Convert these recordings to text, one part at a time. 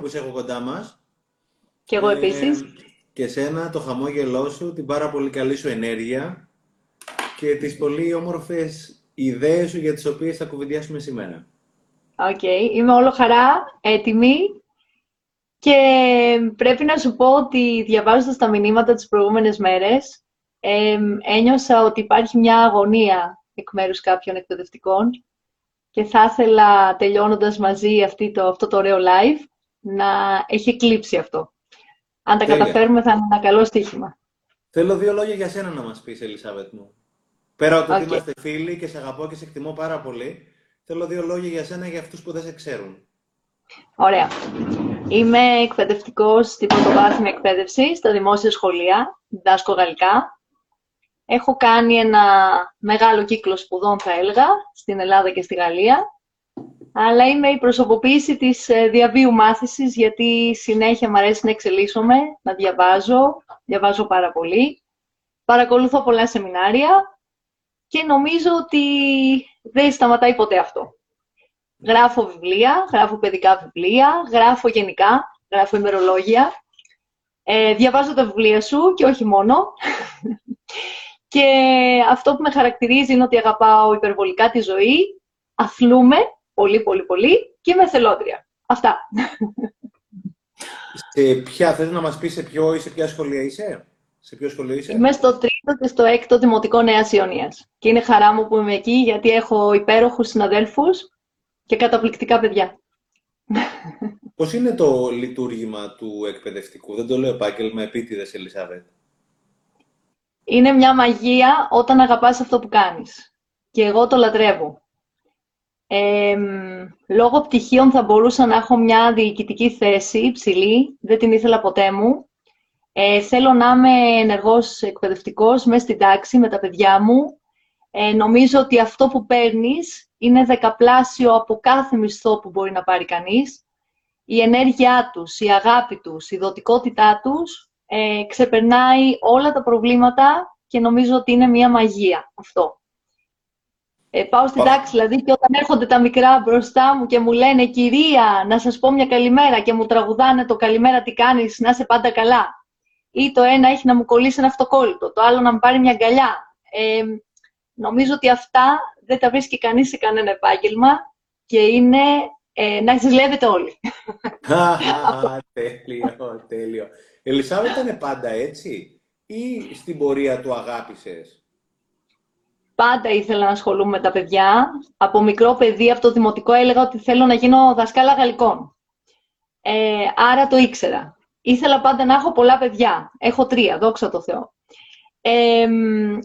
που είσαι εδώ κοντά μας. Και εγώ επίσης. Και σένα το χαμόγελό σου, την πάρα πολύ καλή σου ενέργεια και τις πολύ όμορφες ιδέες σου για τις οποίες θα κουβεντιάσουμε σήμερα. OK. Okay. Είμαι όλο χαρά, έτοιμη και πρέπει να σου πω ότι διαβάζοντας τα μηνύματα τις προηγούμενες μέρες ε, ένιωσα ότι υπάρχει μια αγωνία εκ μέρους κάποιων εκπαιδευτικών και θα ήθελα τελειώνοντας μαζί αυτή το, αυτό το ωραίο live να έχει εκλείψει αυτό. Αν τα καταφέρουμε θα είναι ένα καλό στοίχημα. Θέλω δύο λόγια για σένα να μας πεις, Ελισάβετ μου. Πέρα από το ότι είμαστε φίλοι και σε αγαπώ και σε εκτιμώ πάρα πολύ, θέλω δύο λόγια για σένα για αυτούς που δεν σε ξέρουν. Ωραία. Είμαι εκπαιδευτικός στην πρωτοβάθμια εκπαίδευση στα δημόσια σχολεία, διδάσκω γαλλικά Έχω κάνει ένα μεγάλο κύκλο σπουδών, θα έλεγα, στην Ελλάδα και στη Γαλλία. Αλλά είμαι η προσωποποίηση της ε, διαβίου μάθησης, γιατί συνέχεια μου αρέσει να εξελίσσομαι, να διαβάζω, διαβάζω πάρα πολύ. Παρακολουθώ πολλά σεμινάρια και νομίζω ότι δεν σταματάει ποτέ αυτό. Γράφω βιβλία, γράφω παιδικά βιβλία, γράφω γενικά, γράφω ημερολόγια. Ε, διαβάζω τα βιβλία σου και όχι μόνο. Και αυτό που με χαρακτηρίζει είναι ότι αγαπάω υπερβολικά τη ζωή, αθλούμε πολύ πολύ πολύ και είμαι θελόντρια. Αυτά. Σε ποια, θες να μας πεις σε, ποιο, σε ποια σχολεία είσαι; Σε ποιο σχολείο είσαι; Είμαι στο τρίτο και στο έκτο Δημοτικό Νέας Ιωνίας. Και είναι χαρά μου που είμαι εκεί γιατί έχω υπέροχους συναδέλφους και καταπληκτικά παιδιά. Πώς είναι το λειτουργήμα του εκπαιδευτικού; Δεν το λέω επάγγελμα επίτηδες, Ελισάβετ είναι μια μαγεία όταν αγαπάς αυτό που κάνεις. Και εγώ το λατρεύω. Ε, λόγω πτυχίων θα μπορούσα να έχω μια διοικητική θέση υψηλή, δεν την ήθελα ποτέ μου. Ε, θέλω να είμαι ενεργός εκπαιδευτικός μέσα στην τάξη με τα παιδιά μου. Ε, νομίζω ότι αυτό που παίρνεις είναι δεκαπλάσιο από κάθε μισθό που μπορεί να πάρει κανείς. Η ενέργειά τους, η αγάπη τους, η δοτικότητά τους ε, ξεπερνάει όλα τα προβλήματα και νομίζω ότι είναι μια μαγεία αυτό. Ε, πάω στην τάξη, δηλαδή, και όταν έρχονται τα μικρά μπροστά μου και μου λένε «Κυρία, να σας πω μια καλημέρα» και μου τραγουδάνε το «Καλημέρα, τι κάνεις, να είσαι πάντα καλά». Ή το ένα έχει να μου κολλήσει ένα αυτοκόλλητο, το άλλο να μου πάρει μια αγκαλιά. Ε, νομίζω ότι αυτά δεν τα βρίσκει κανείς σε κανένα επάγγελμα και είναι ε, να ζηλεύετε όλοι. τέλειο, τέλειο. Ελισάβετ ήταν πάντα έτσι ή στην πορεία του αγάπησες; Πάντα ήθελα να ασχολούμαι με τα παιδιά. Από μικρό παιδί, από το δημοτικό, έλεγα ότι θέλω να γίνω δασκάλα γαλλικών. Ε, άρα το ήξερα. Ήθελα πάντα να έχω πολλά παιδιά. Έχω τρία, δόξα τω Θεώ. Ε,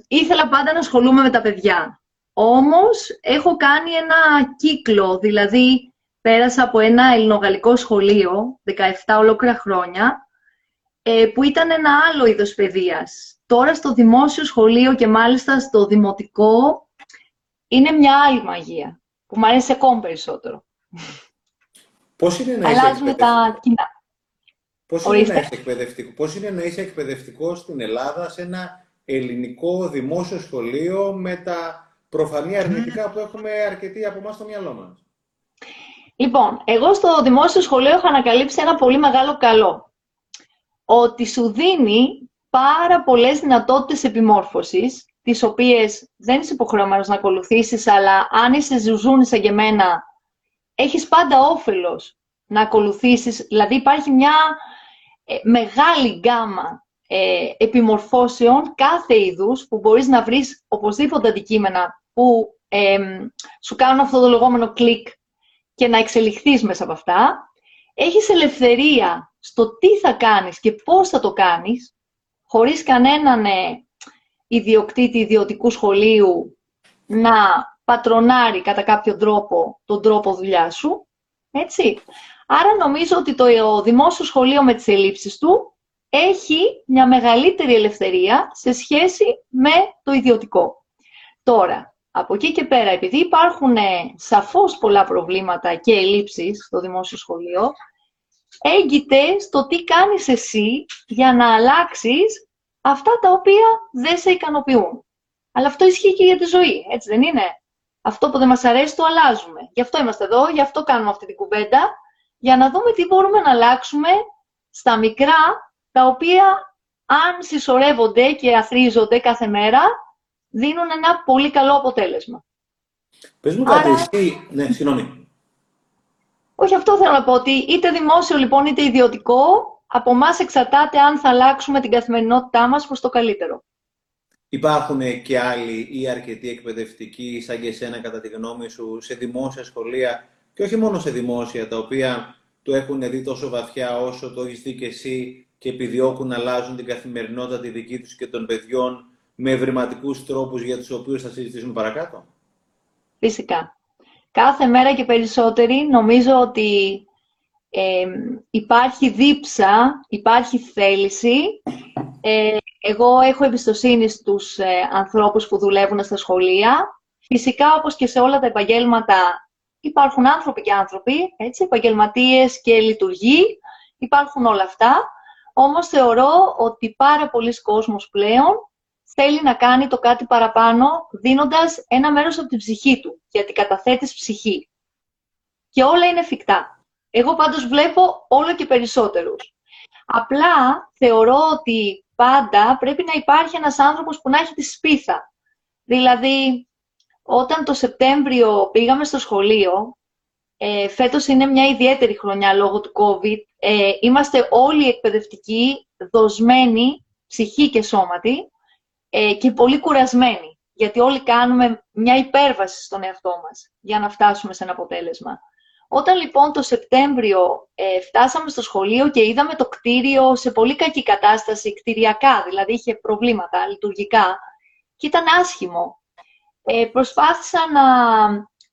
ήθελα πάντα να ασχολούμαι με τα παιδιά. Όμως, έχω κάνει ένα κύκλο, δηλαδή πέρασα από ένα ελληνογαλλικό σχολείο, 17 ολόκληρα χρόνια, ε, που ήταν ένα άλλο είδος παιδείας. Τώρα στο δημόσιο σχολείο και μάλιστα στο δημοτικό είναι μια άλλη μαγεία, που μου αρέσει ακόμη περισσότερο. Πώς είναι να Αλλάζουμε τα κοινά. Πώς είναι, να είσαι εκπαιδευτικό, πώς είναι να είσαι εκπαιδευτικό στην Ελλάδα σε ένα ελληνικό δημόσιο σχολείο με τα προφανή αρνητικά που έχουμε αρκετοί από εμάς στο μυαλό μας; Λοιπόν, εγώ στο δημόσιο σχολείο έχω ανακαλύψει ένα πολύ μεγάλο καλό ότι σου δίνει πάρα πολλές δυνατότητες επιμόρφωσης, τις οποίες δεν είσαι υποχρεωμένος να ακολουθήσεις, αλλά αν είσαι ζουζούνι σαν και εμένα, έχεις πάντα όφελος να ακολουθήσεις. Δηλαδή υπάρχει μια ε, μεγάλη γκάμα ε, επιμορφώσεων κάθε είδους που μπορείς να βρεις οπωσδήποτε αντικείμενα που σου κάνουν αυτό το λεγόμενο κλικ και να εξελιχθείς μέσα από αυτά. Έχεις ελευθερία στο τι θα κάνεις και πώς θα το κάνεις, χωρίς κανέναν ε, ιδιοκτήτη ιδιωτικού σχολείου να πατρονάρει κατά κάποιο τρόπο τον τρόπο δουλειάς σου. Έτσι. Άρα νομίζω ότι το δημόσιο σχολείο με τις ελλείψεις του έχει μια μεγαλύτερη ελευθερία σε σχέση με το ιδιωτικό. Τώρα, από εκεί και πέρα, επειδή υπάρχουν ε, σαφώς πολλά προβλήματα και ελλείψεις στο δημόσιο σχολείο, έγκυται στο τι κάνεις εσύ για να αλλάξεις αυτά τα οποία δεν σε ικανοποιούν. Αλλά αυτό ισχύει και για τη ζωή, έτσι δεν είναι; Αυτό που δεν μας αρέσει το αλλάζουμε. Γι' αυτό είμαστε εδώ, γι' αυτό κάνουμε αυτή την κουβέντα, για να δούμε τι μπορούμε να αλλάξουμε στα μικρά, τα οποία αν συσσωρεύονται και αθρίζονται κάθε μέρα, δίνουν ένα πολύ καλό αποτέλεσμα. Πες μου κάτι, εσύ... Ναι, συγγνώμη. Όχι, αυτό θέλω να πω, ότι είτε δημόσιο λοιπόν είτε ιδιωτικό, από εμάς εξαρτάται αν θα αλλάξουμε την καθημερινότητά μας προς το καλύτερο. Υπάρχουν και άλλοι ή αρκετοί εκπαιδευτικοί, σαν και εσένα κατά τη γνώμη σου, σε δημόσια σχολεία και όχι μόνο σε δημόσια, τα οποία το έχουν δει τόσο βαθιά όσο το έχεις δει και εσύ και επιδιώκουν να αλλάζουν την καθημερινότητα τη δική τους και των παιδιών με ευρηματικούς τρόπους για τους οποίους θα συζητήσουμε παρακάτω; Φυσικά. Κάθε μέρα και περισσότεροι νομίζω ότι υπάρχει δίψα, υπάρχει θέληση. Ε, εγώ έχω εμπιστοσύνη στους ε, ανθρώπους που δουλεύουν στα σχολεία. Φυσικά, όπως και σε όλα τα επαγγέλματα, υπάρχουν άνθρωποι και άνθρωποι, έτσι, επαγγελματίες και λειτουργοί. Υπάρχουν όλα αυτά. Όμως θεωρώ ότι πάρα πολλοί κόσμος πλέον θέλει να κάνει το κάτι παραπάνω, δίνοντας ένα μέρος από την ψυχή του, γιατί καταθέτεις ψυχή. Και όλα είναι εφικτά. Εγώ πάντως βλέπω όλο και περισσότερους. Απλά θεωρώ ότι πάντα πρέπει να υπάρχει ένας άνθρωπος που να έχει τη σπίθα. Δηλαδή, όταν το Σεπτέμβριο πήγαμε στο σχολείο, ε, φέτος είναι μια ιδιαίτερη χρονιά λόγω του COVID, ε, είμαστε όλοι εκπαιδευτικοί, δοσμένοι, ψυχή και σώματι, ε, και πολύ κουρασμένοι, γιατί όλοι κάνουμε μια υπέρβαση στον εαυτό μας για να φτάσουμε σε ένα αποτέλεσμα. Όταν λοιπόν το Σεπτέμβριο ε, φτάσαμε στο σχολείο και είδαμε το κτίριο σε πολύ κακή κατάσταση, κτηριακά, δηλαδή είχε προβλήματα λειτουργικά και ήταν άσχημο, ε, προσπάθησα να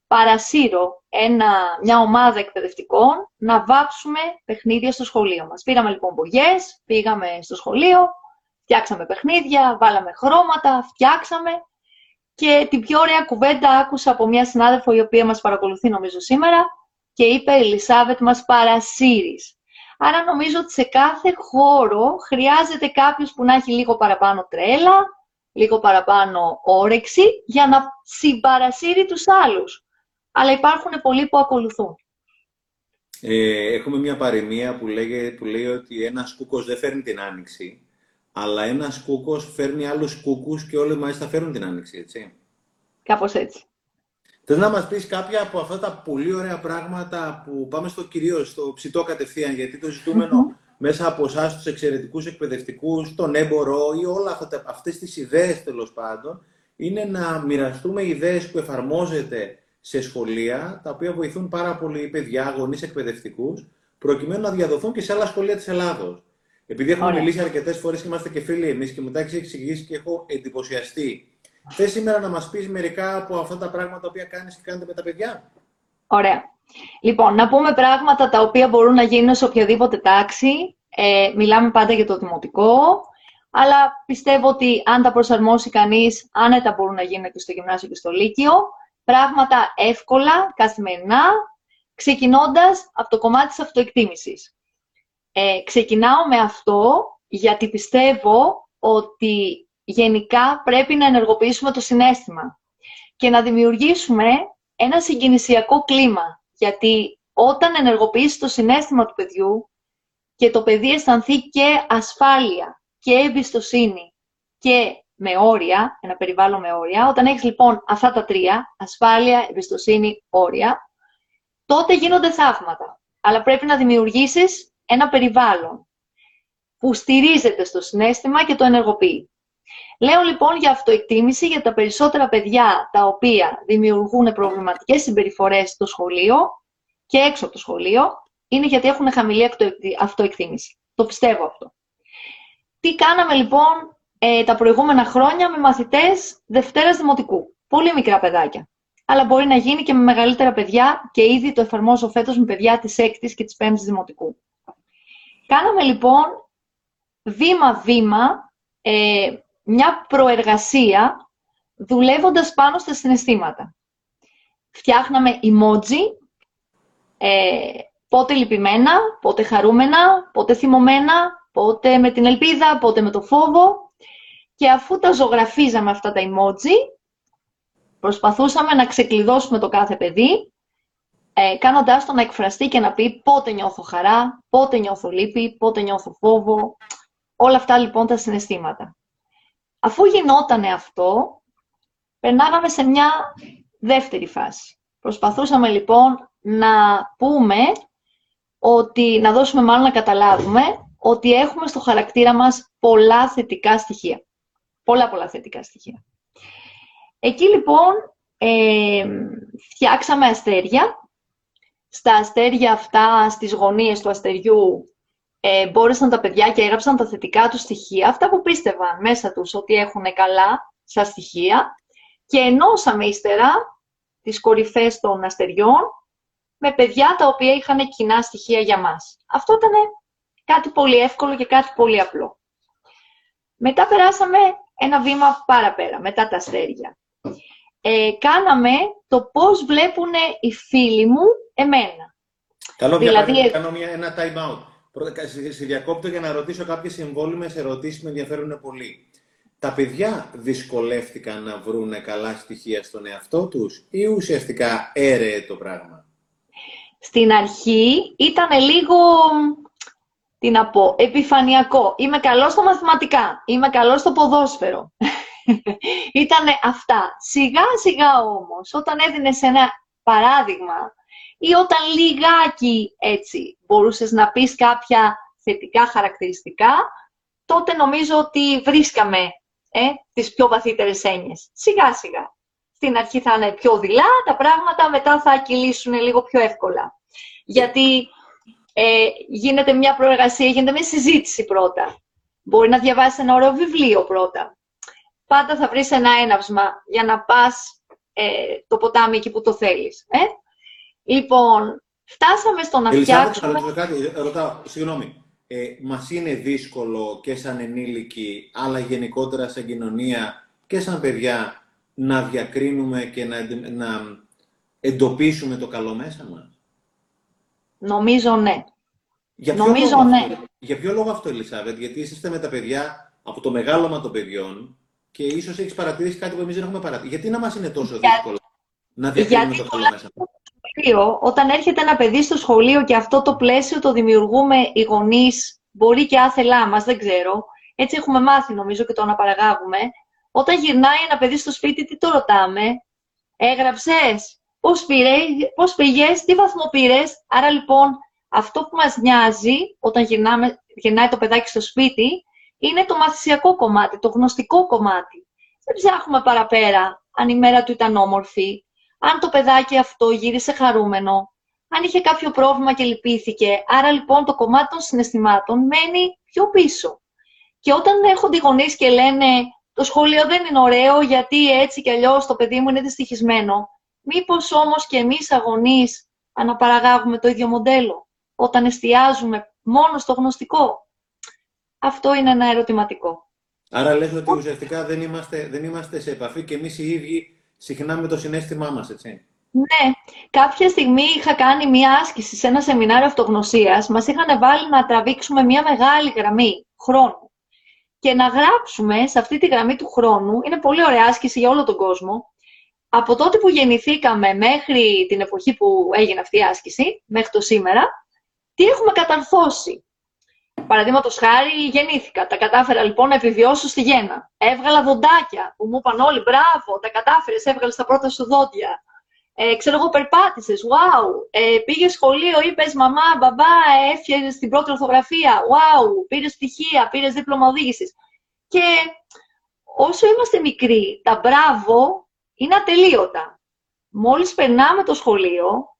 παρασύρω ένα, μια ομάδα εκπαιδευτικών να βάψουμε παιχνίδια στο σχολείο μας. Πήραμε λοιπόν μπογιές, πήγαμε στο σχολείο, φτιάξαμε παιχνίδια, βάλαμε χρώματα, φτιάξαμε και την πιο ωραία κουβέντα άκουσα από μια συνάδελφο η οποία μας παρακολουθεί νομίζω σήμερα και είπε η Ελισάβετ μας παρασύρεις. Άρα νομίζω ότι σε κάθε χώρο χρειάζεται κάποιος που να έχει λίγο παραπάνω τρέλα, λίγο παραπάνω όρεξη για να συμπαρασύρει τους άλλους. Αλλά υπάρχουν πολλοί που ακολουθούν. Ε, έχουμε μια παροιμία που, λέγε, που λέει ότι ένας κούκος δεν φέρνει την άνοιξη, αλλά ένας κούκος φέρνει άλλους κούκους και όλοι μάλιστα φέρνουν την άνοιξη, έτσι. Κάπως έτσι. Θες να μας πεις κάποια από αυτά τα πολύ ωραία πράγματα που πάμε στο κυρίως, στο ψητό κατευθείαν, γιατί το ζητούμενο μέσα από εσάς τους εξαιρετικούς εκπαιδευτικούς, τον έμπορο ή όλα αυτά, αυτές τις ιδέες τέλος πάντων, είναι να μοιραστούμε ιδέες που εφαρμόζεται σε σχολεία, τα οποία βοηθούν πάρα πολύ παιδιά, γονείς εκπαιδευτικούς, προκειμένου να διαδοθούν και σε άλλα σχολεία της Ελλάδος. Επειδή έχουμε μιλήσει αρκετές φορές και είμαστε και φίλοι εμείς και μετά έχεις εξηγήσει και έχω εντυπωσιαστεί Θες σήμερα να μας πεις μερικά από αυτά τα πράγματα που κάνεις και κάνετε με τα παιδιά; Ωραία. Λοιπόν, να πούμε πράγματα τα οποία μπορούν να γίνουν σε οποιαδήποτε τάξη. Ε, μιλάμε πάντα για το δημοτικό, αλλά πιστεύω ότι αν τα προσαρμόσει κανείς, άνετα μπορούν να γίνουν και στο γυμνάσιο και στο λύκειο. Πράγματα εύκολα, καθημερινά, ξεκινώντας από το κομμάτι της αυτοεκτίμησης. Ε, ξεκινάω με αυτό γιατί πιστεύω ότι γενικά πρέπει να ενεργοποιήσουμε το συνέστημα και να δημιουργήσουμε ένα συγκινησιακό κλίμα. Γιατί όταν ενεργοποιήσει το συνέστημα του παιδιού και το παιδί αισθανθεί και ασφάλεια και εμπιστοσύνη και με όρια, ένα περιβάλλον με όρια, όταν έχεις λοιπόν αυτά τα τρία, ασφάλεια, εμπιστοσύνη, όρια, τότε γίνονται θαύματα. Αλλά πρέπει να δημιουργήσεις ένα περιβάλλον που στηρίζεται στο συνέστημα και το ενεργοποιεί. Λέω λοιπόν για αυτοεκτίμηση για τα περισσότερα παιδιά τα οποία δημιουργούν προβληματικές συμπεριφορές στο σχολείο και έξω από το σχολείο, είναι γιατί έχουν χαμηλή αυτοεκτίμηση. Το πιστεύω αυτό. Τι κάναμε λοιπόν ε, τα προηγούμενα χρόνια με μαθητές Δευτέρας Δημοτικού. Πολύ μικρά παιδάκια. Αλλά μπορεί να γίνει και με μεγαλύτερα παιδιά και ήδη το εφαρμόζω φέτος με παιδιά της 6ης και της 5ης Δημοτικού. Κάναμε λοιπόν βήμα-βήμα ε, μια προεργασία δουλεύοντας πάνω στα συναισθήματα. Φτιάχναμε emoji, ε, πότε λυπημένα, πότε χαρούμενα, πότε θυμωμένα, πότε με την ελπίδα, πότε με το φόβο. Και αφού τα ζωγραφίζαμε αυτά τα emoji, προσπαθούσαμε να ξεκλειδώσουμε το κάθε παιδί ε, κάνοντάς το να εκφραστεί και να πει πότε νιώθω χαρά, πότε νιώθω λύπη, πότε νιώθω φόβο, όλα αυτά λοιπόν τα συναισθήματα. Αφού γινότανε αυτό, περνάγαμε σε μια δεύτερη φάση. Προσπαθούσαμε λοιπόν να πούμε ότι, να δώσουμε μάλλον να καταλάβουμε ότι έχουμε στο χαρακτήρα μας πολλά θετικά στοιχεία. Πολλά πολλά θετικά στοιχεία. Εκεί λοιπόν ε, φτιάξαμε αστέρια. Στα αστέρια αυτά, στις γωνίες του αστεριού, ε, μπόρεσαν τα παιδιά και έγραψαν τα θετικά τους στοιχεία, αυτά που πίστευαν μέσα τους ότι έχουν καλά στα στοιχεία και ενώσαμε ύστερα τις κορυφές των αστεριών με παιδιά τα οποία είχαν κοινά στοιχεία για μας. Αυτό ήταν κάτι πολύ εύκολο και κάτι πολύ απλό. Μετά περάσαμε ένα βήμα παραπέρα, μετά τα αστέρια. Ε, κάναμε το πώς βλέπουν οι φίλοι μου εμένα. Καλό, δηλαδή, για κάνω μια, ένα time out. Σε διακόπτω για να ρωτήσω κάποιες συμβόλυμες ερωτήσεις που με ενδιαφέρουν πολύ. Τα παιδιά δυσκολεύτηκαν να βρούνε καλά στοιχεία στον εαυτό τους ή ουσιαστικά έρεε το πράγμα; Στην αρχή ήταν λίγο τι να πω, επιφανειακό. Είμαι καλό στα μαθηματικά, είμαι καλό στο ποδόσφαιρο. Ήτανε αυτά. Σιγά σιγά όμως, όταν έδινες ένα παράδειγμα ή όταν λιγάκι έτσι μπορούσες να πεις κάποια θετικά χαρακτηριστικά, τότε νομίζω ότι βρίσκαμε ε, τις πιο βαθύτερες έννοιες. Σιγά σιγά. Στην αρχή θα είναι πιο δειλά τα πράγματα, μετά θα κυλήσουν λίγο πιο εύκολα. Γιατί ε, γίνεται μια προεργασία, γίνεται μια συζήτηση πρώτα. Μπορεί να διαβάσεις ένα ωραίο βιβλίο πρώτα. Πάντα θα βρεις ένα έναυσμα για να πας ε, το ποτάμι εκεί που το θέλεις. Ε; Λοιπόν, φτάσαμε στο να φτιάξουμε... Ρωτάω, κάτι, ρωτάω, συγγνώμη. Ε, μας είναι δύσκολο και σαν ενήλικοι, αλλά γενικότερα σαν κοινωνία και σαν παιδιά, να διακρίνουμε και να, να εντοπίσουμε το καλό μέσα μας; Νομίζω ναι. Για ποιο Νομίζω λόγο ναι. Αυτό, για ποιο λόγο αυτό, Ελισάβετ, γιατί είσαστε με τα παιδιά από το μεγάλωμα των παιδιών και ίσως έχεις παρατηρήσει κάτι που εμείς δεν έχουμε παρατηρήσει. Γιατί να μας είναι τόσο για... δύσκολο να διακρίνουμε το καλό μέσα. Σχολείο, όταν έρχεται ένα παιδί στο σχολείο και αυτό το πλαίσιο το δημιουργούμε οι γονείς, μπορεί και άθελά μας, δεν ξέρω. Έτσι έχουμε μάθει νομίζω και το να παραγάγουμε. Όταν γυρνάει ένα παιδί στο σπίτι, τι το ρωτάμε; Έγραψες, πώς, πήρε, πώς πήγες, τι βαθμό πήρες; Άρα λοιπόν αυτό που μας νοιάζει όταν γυρνάμε, γυρνάει το παιδάκι στο σπίτι είναι το μαθησιακό κομμάτι, το γνωστικό κομμάτι. Δεν ψάχνουμε παραπέρα αν η μέρα του ήταν όμορφη, αν το παιδάκι αυτό γύρισε χαρούμενο, αν είχε κάποιο πρόβλημα και λυπήθηκε. Άρα λοιπόν το κομμάτι των συναισθημάτων μένει πιο πίσω. Και όταν έρχονται οι γονείς και λένε το σχολείο δεν είναι ωραίο γιατί έτσι κι αλλιώς το παιδί μου είναι δυστυχισμένο, μήπως όμως και εμείς αγωνεί αναπαραγάγουμε το ίδιο μοντέλο όταν εστιάζουμε μόνο στο γνωστικό; Αυτό είναι ένα ερωτηματικό. Άρα λες ότι ουσιαστικά δεν είμαστε, δεν είμαστε σε επαφή και εμείς οι ίδιοι συχνά με το συνέστημά μας, έτσι. Ναι. Κάποια στιγμή είχα κάνει μία άσκηση σε ένα σεμινάριο αυτογνωσίας. Μας είχαν βάλει να τραβήξουμε μία μεγάλη γραμμή χρόνου και να γράψουμε σε αυτή τη γραμμή του χρόνου. Είναι πολύ ωραία άσκηση για όλο τον κόσμο από τότε που γεννηθήκαμε μέχρι την εποχή που έγινε αυτή η άσκηση, μέχρι το σήμερα, τι έχουμε καταρθώσει. Παραδείγματος χάρη, γεννήθηκα. Τα κατάφερα λοιπόν να επιβιώσω στη γέννα. Έβγαλα δοντάκια που μου είπαν όλοι μπράβο, τα κατάφερες, έβγαλες τα πρώτα σου δόντια. Ε, ξέρω εγώ, περπάτησες. Wow. Ε, πήγε σχολείο, είπες μαμά, μπαμπά, έφυγε στην πρώτη ορθογραφία. Wow. Πήρες στοιχεία, πήρες δίπλωμα οδήγησης. Και όσο είμαστε μικροί, τα μπράβο είναι ατελείωτα. Μόλις περνάμε το σχολείο,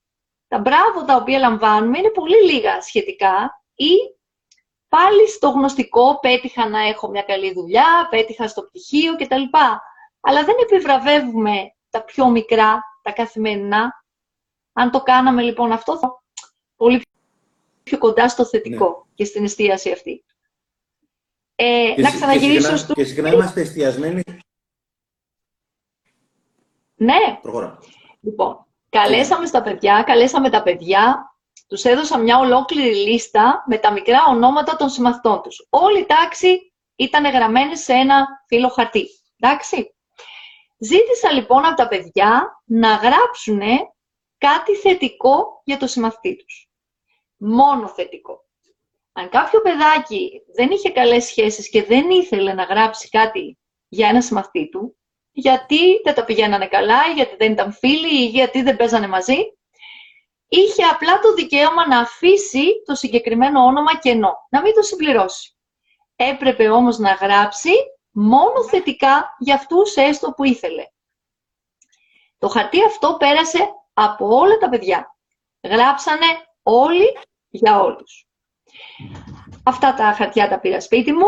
τα μπράβο τα οποία λαμβάνουμε είναι πολύ λίγα σχετικά ή πάλι στο γνωστικό πέτυχα να έχω μια καλή δουλειά, πέτυχα στο πτυχίο κτλ. Αλλά δεν επιβραβεύουμε τα πιο μικρά, τα καθημερινά. Αν το κάναμε λοιπόν αυτό, θα πολύ πιο κοντά στο θετικό ναι. και στην εστίαση αυτή. Ε, να ξαναγυρίσω στο... Και συχνά είμαστε εστιασμένοι ναι. Προχωρά. Λοιπόν, καλέσαμε στα παιδιά, καλέσαμε τα παιδιά, τους έδωσα μια ολόκληρη λίστα με τα μικρά ονόματα των συμμαθητών τους. Όλη η τάξη ήταν γραμμένη σε ένα φύλλο χαρτί. Εντάξει. Ζήτησα λοιπόν από τα παιδιά να γράψουν κάτι θετικό για το συμμαθητή τους. Μόνο θετικό. Αν κάποιο παιδάκι δεν είχε καλές σχέσεις και δεν ήθελε να γράψει κάτι για ένα συμμαθητή του, γιατί δεν τα πηγαίνανε καλά, γιατί δεν ήταν φίλοι ή γιατί δεν παίζανε μαζί, είχε απλά το δικαίωμα να αφήσει το συγκεκριμένο όνομα κενό, να μην το συμπληρώσει. Έπρεπε όμως να γράψει μόνο θετικά για αυτούς έστω που ήθελε. Το χαρτί αυτό πέρασε από όλα τα παιδιά. Γράψανε όλοι για όλους. Αυτά τα χαρτιά τα πήρα σπίτι μου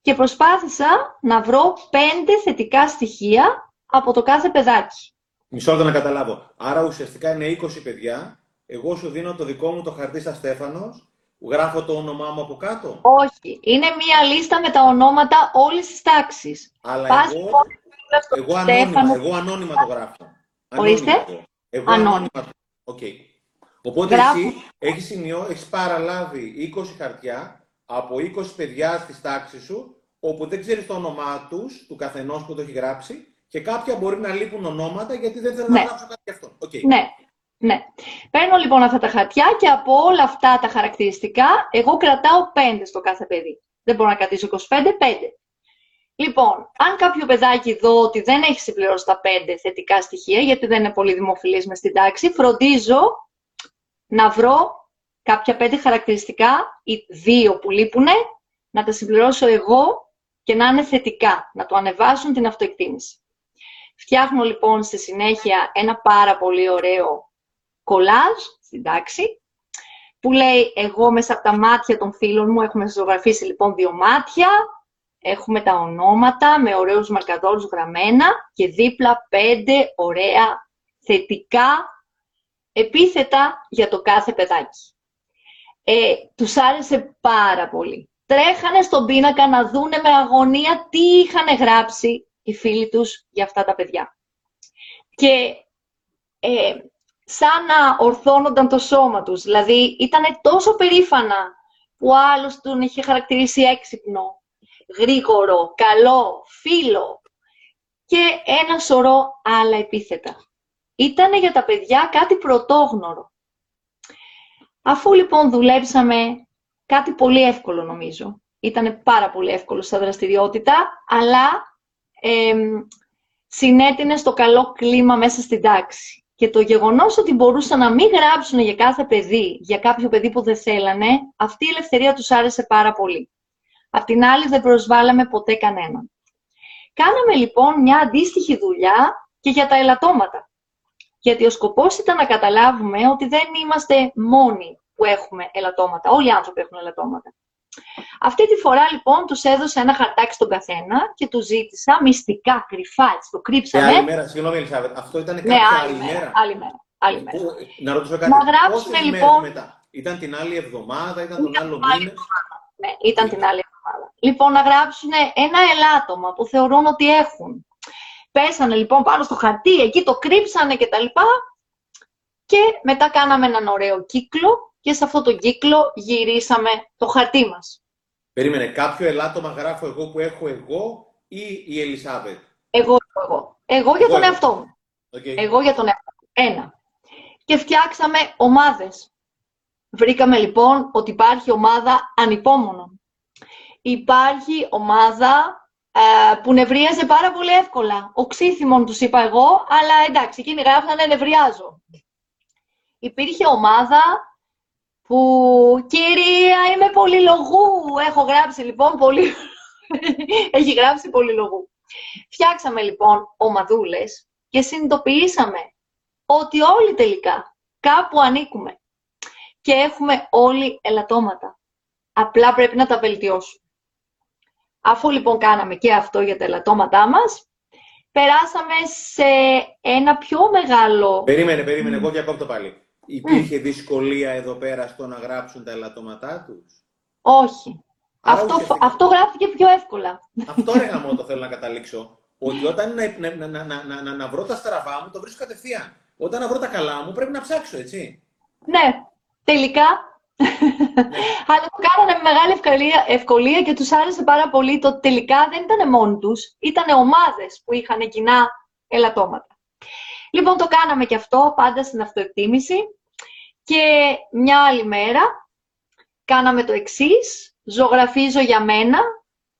και προσπάθησα να βρω πέντε θετικά στοιχεία από το κάθε παιδάκι. Μισό λεπτό να καταλάβω. Άρα ουσιαστικά είναι 20 παιδιά. Εγώ σου δίνω το δικό μου το χαρτί στα Στέφανος. Γράφω το όνομά μου από κάτω. Όχι. Είναι μία λίστα με τα ονόματα όλης της τάξης. Αλλά Πας εγώ, λοιπόν στο εγώ, Στέφανο. ανώνυμα, εγώ ανώνυμα το γράφω. Ορίστε. Ανώνυμα το. Εγώ Ανώνυμα. ανώνυμα. το. Οκ. Οπότε Γράφω. εσύ έχεις, σημειώ, έχεις παραλάβει 20 χαρτιά από 20 παιδιά στη τάξη σου, όπου δεν ξέρεις το όνομά τους, του καθενός που το έχει γράψει, και κάποια μπορεί να λείπουν ονόματα γιατί δεν θέλω Ναι. να γράψω κάτι γι' αυτό. Οκ. Ναι, ναι. Παίρνω λοιπόν αυτά τα χαρτιά και από όλα αυτά τα χαρακτηριστικά, εγώ κρατάω 5 στο κάθε παιδί. Δεν μπορώ να κρατήσω 25, 5. Λοιπόν, αν κάποιο παιδάκι δω ότι δεν έχει συμπληρώσει τα 5 θετικά στοιχεία, γιατί δεν είναι πολύ δημοφιλής μες στην τάξη, φροντίζω να βρω κάποια 5 χαρακτηριστικά ή δύο που λείπουν, να τα συμπληρώσω εγώ και να είναι θετικά, να το ανεβάσουν την αυτοεκτίμηση. Φτιάχνω λοιπόν στη συνέχεια ένα πάρα πολύ ωραίο κολάζ στην τάξη, που λέει εγώ μέσα από τα μάτια των φίλων μου, έχουμε ζωγραφίσει λοιπόν δύο μάτια, έχουμε τα ονόματα με ωραίους μαρκαδόρους γραμμένα και δίπλα πέντε ωραία θετικά επίθετα για το κάθε παιδάκι. Ε, τους άρεσε πάρα πολύ. Τρέχανε στον πίνακα να δούνε με αγωνία τι είχαν γράψει οι φίλοι τους για αυτά τα παιδιά. Και ε, σαν να ορθώνονταν το σώμα τους. Δηλαδή, ήταν τόσο περήφανα που ο άλλος τον είχε χαρακτηρίσει έξυπνο, γρήγορο, καλό, φίλο και ένα σωρό άλλα επίθετα. Ήτανε για τα παιδιά κάτι πρωτόγνωρο. Αφού λοιπόν δουλέψαμε κάτι πολύ εύκολο νομίζω, ήτανε πάρα πολύ εύκολο στα δραστηριότητα, αλλά εμ, συνέτεινε στο καλό κλίμα μέσα στην τάξη. Και το γεγονός ότι μπορούσαν να μην γράψουν για κάθε παιδί, για κάποιο παιδί που δεν θέλανε, αυτή η ελευθερία τους άρεσε πάρα πολύ. Απ' την άλλη δεν προσβάλαμε ποτέ κανέναν. Κάναμε λοιπόν μια αντίστοιχη δουλειά και για τα ελαττώματα. Γιατί ο σκοπός ήταν να καταλάβουμε ότι δεν είμαστε μόνοι που έχουμε ελαττώματα. Όλοι οι άνθρωποι έχουν ελαττώματα. Αυτή τη φορά λοιπόν τους έδωσα ένα χαρτάκι στον καθένα και τους ζήτησα μυστικά, κρυφά, έτσι το Και κρύψαμε. άλλη μέρα, συγγνώμη Ελισάβετ, αυτό ήταν κάποια Ναι, άλλη, άλλη μέρα. μέρα. Άλλη μέρα. Άλλη μέρα. Πού- να ρωτήσω κάτι. Να γράψουμε, πόσες μέρες λοιπόν- μετά; Ήταν την άλλη εβδομάδα, ήταν τον Ήταν άλλο την άλλη μήνα. Ναι, ήταν την άλλη εβδομάδα. Λοιπόν, να γράψουν ένα ελάττωμα που θεωρούν ότι έχουν. Πέσανε λοιπόν πάνω στο χαρτί, εκεί το κρύψανε και τα λοιπά. Και μετά κάναμε έναν ωραίο κύκλο και σε αυτό το κύκλο γυρίσαμε το χαρτί μας. Περίμενε, κάποιο ελάττωμα γράφω εγώ που έχω εγώ ή η Ελισάβετ; Εγώ, εγώ. Εγώ για Εγώ, τον εγώ. εαυτό μου. Οκ. Εγώ για τον εαυτό μου. Ένα. Και φτιάξαμε ομάδες. Βρήκαμε λοιπόν ότι υπάρχει ομάδα ανυπόμονων. Υπάρχει ομάδα ε, που νευρίαζε πάρα πολύ εύκολα. Οξύθυμον τους είπα εγώ, αλλά εντάξει, εκείνοι γράφανε νευριάζω. Υπήρχε ομάδα που «Κυρία, είμαι πολυλογού». Έχω γράψει λοιπόν πολύ... Έχει γράψει πολυλογού. Φτιάξαμε λοιπόν ομαδούλες και συνειδητοποιήσαμε ότι όλοι τελικά κάπου ανήκουμε και έχουμε όλοι ελαττώματα. Απλά πρέπει να τα βελτιώσουμε. Αφού λοιπόν κάναμε και αυτό για τα ελαττώματά μας, περάσαμε σε ένα πιο μεγάλο... Περίμενε, περίμενε, εγώ διακόπτω πάλι. Υπήρχε δυσκολία εδώ πέρα στο να γράψουν τα ελαττώματά τους; Όχι. Άρα Αυτό, ουσιαστικά- αυτό γράφτηκε πιο εύκολα. Αυτό ρε γαμό το θέλω να καταλήξω. Ότι όταν να, να, να, να, να, να, να βρω τα στραβά μου, το βρίσκω κατευθείαν. Όταν να βρω τα καλά μου, πρέπει να ψάξω, έτσι. Ναι, τελικά. Αλλά το κάνανε με μεγάλη ευκολία, ευκολία και τους άρεσε πάρα πολύ το ότι τελικά δεν ήταν μόνοι τους, ήταν ομάδες που είχαν κοινά ελαττώματα. Λοιπόν, το κάναμε και αυτό, πάντα στην αυτοεκτίμηση. Και μια άλλη μέρα κάναμε το εξής. Ζωγραφίζω για μένα,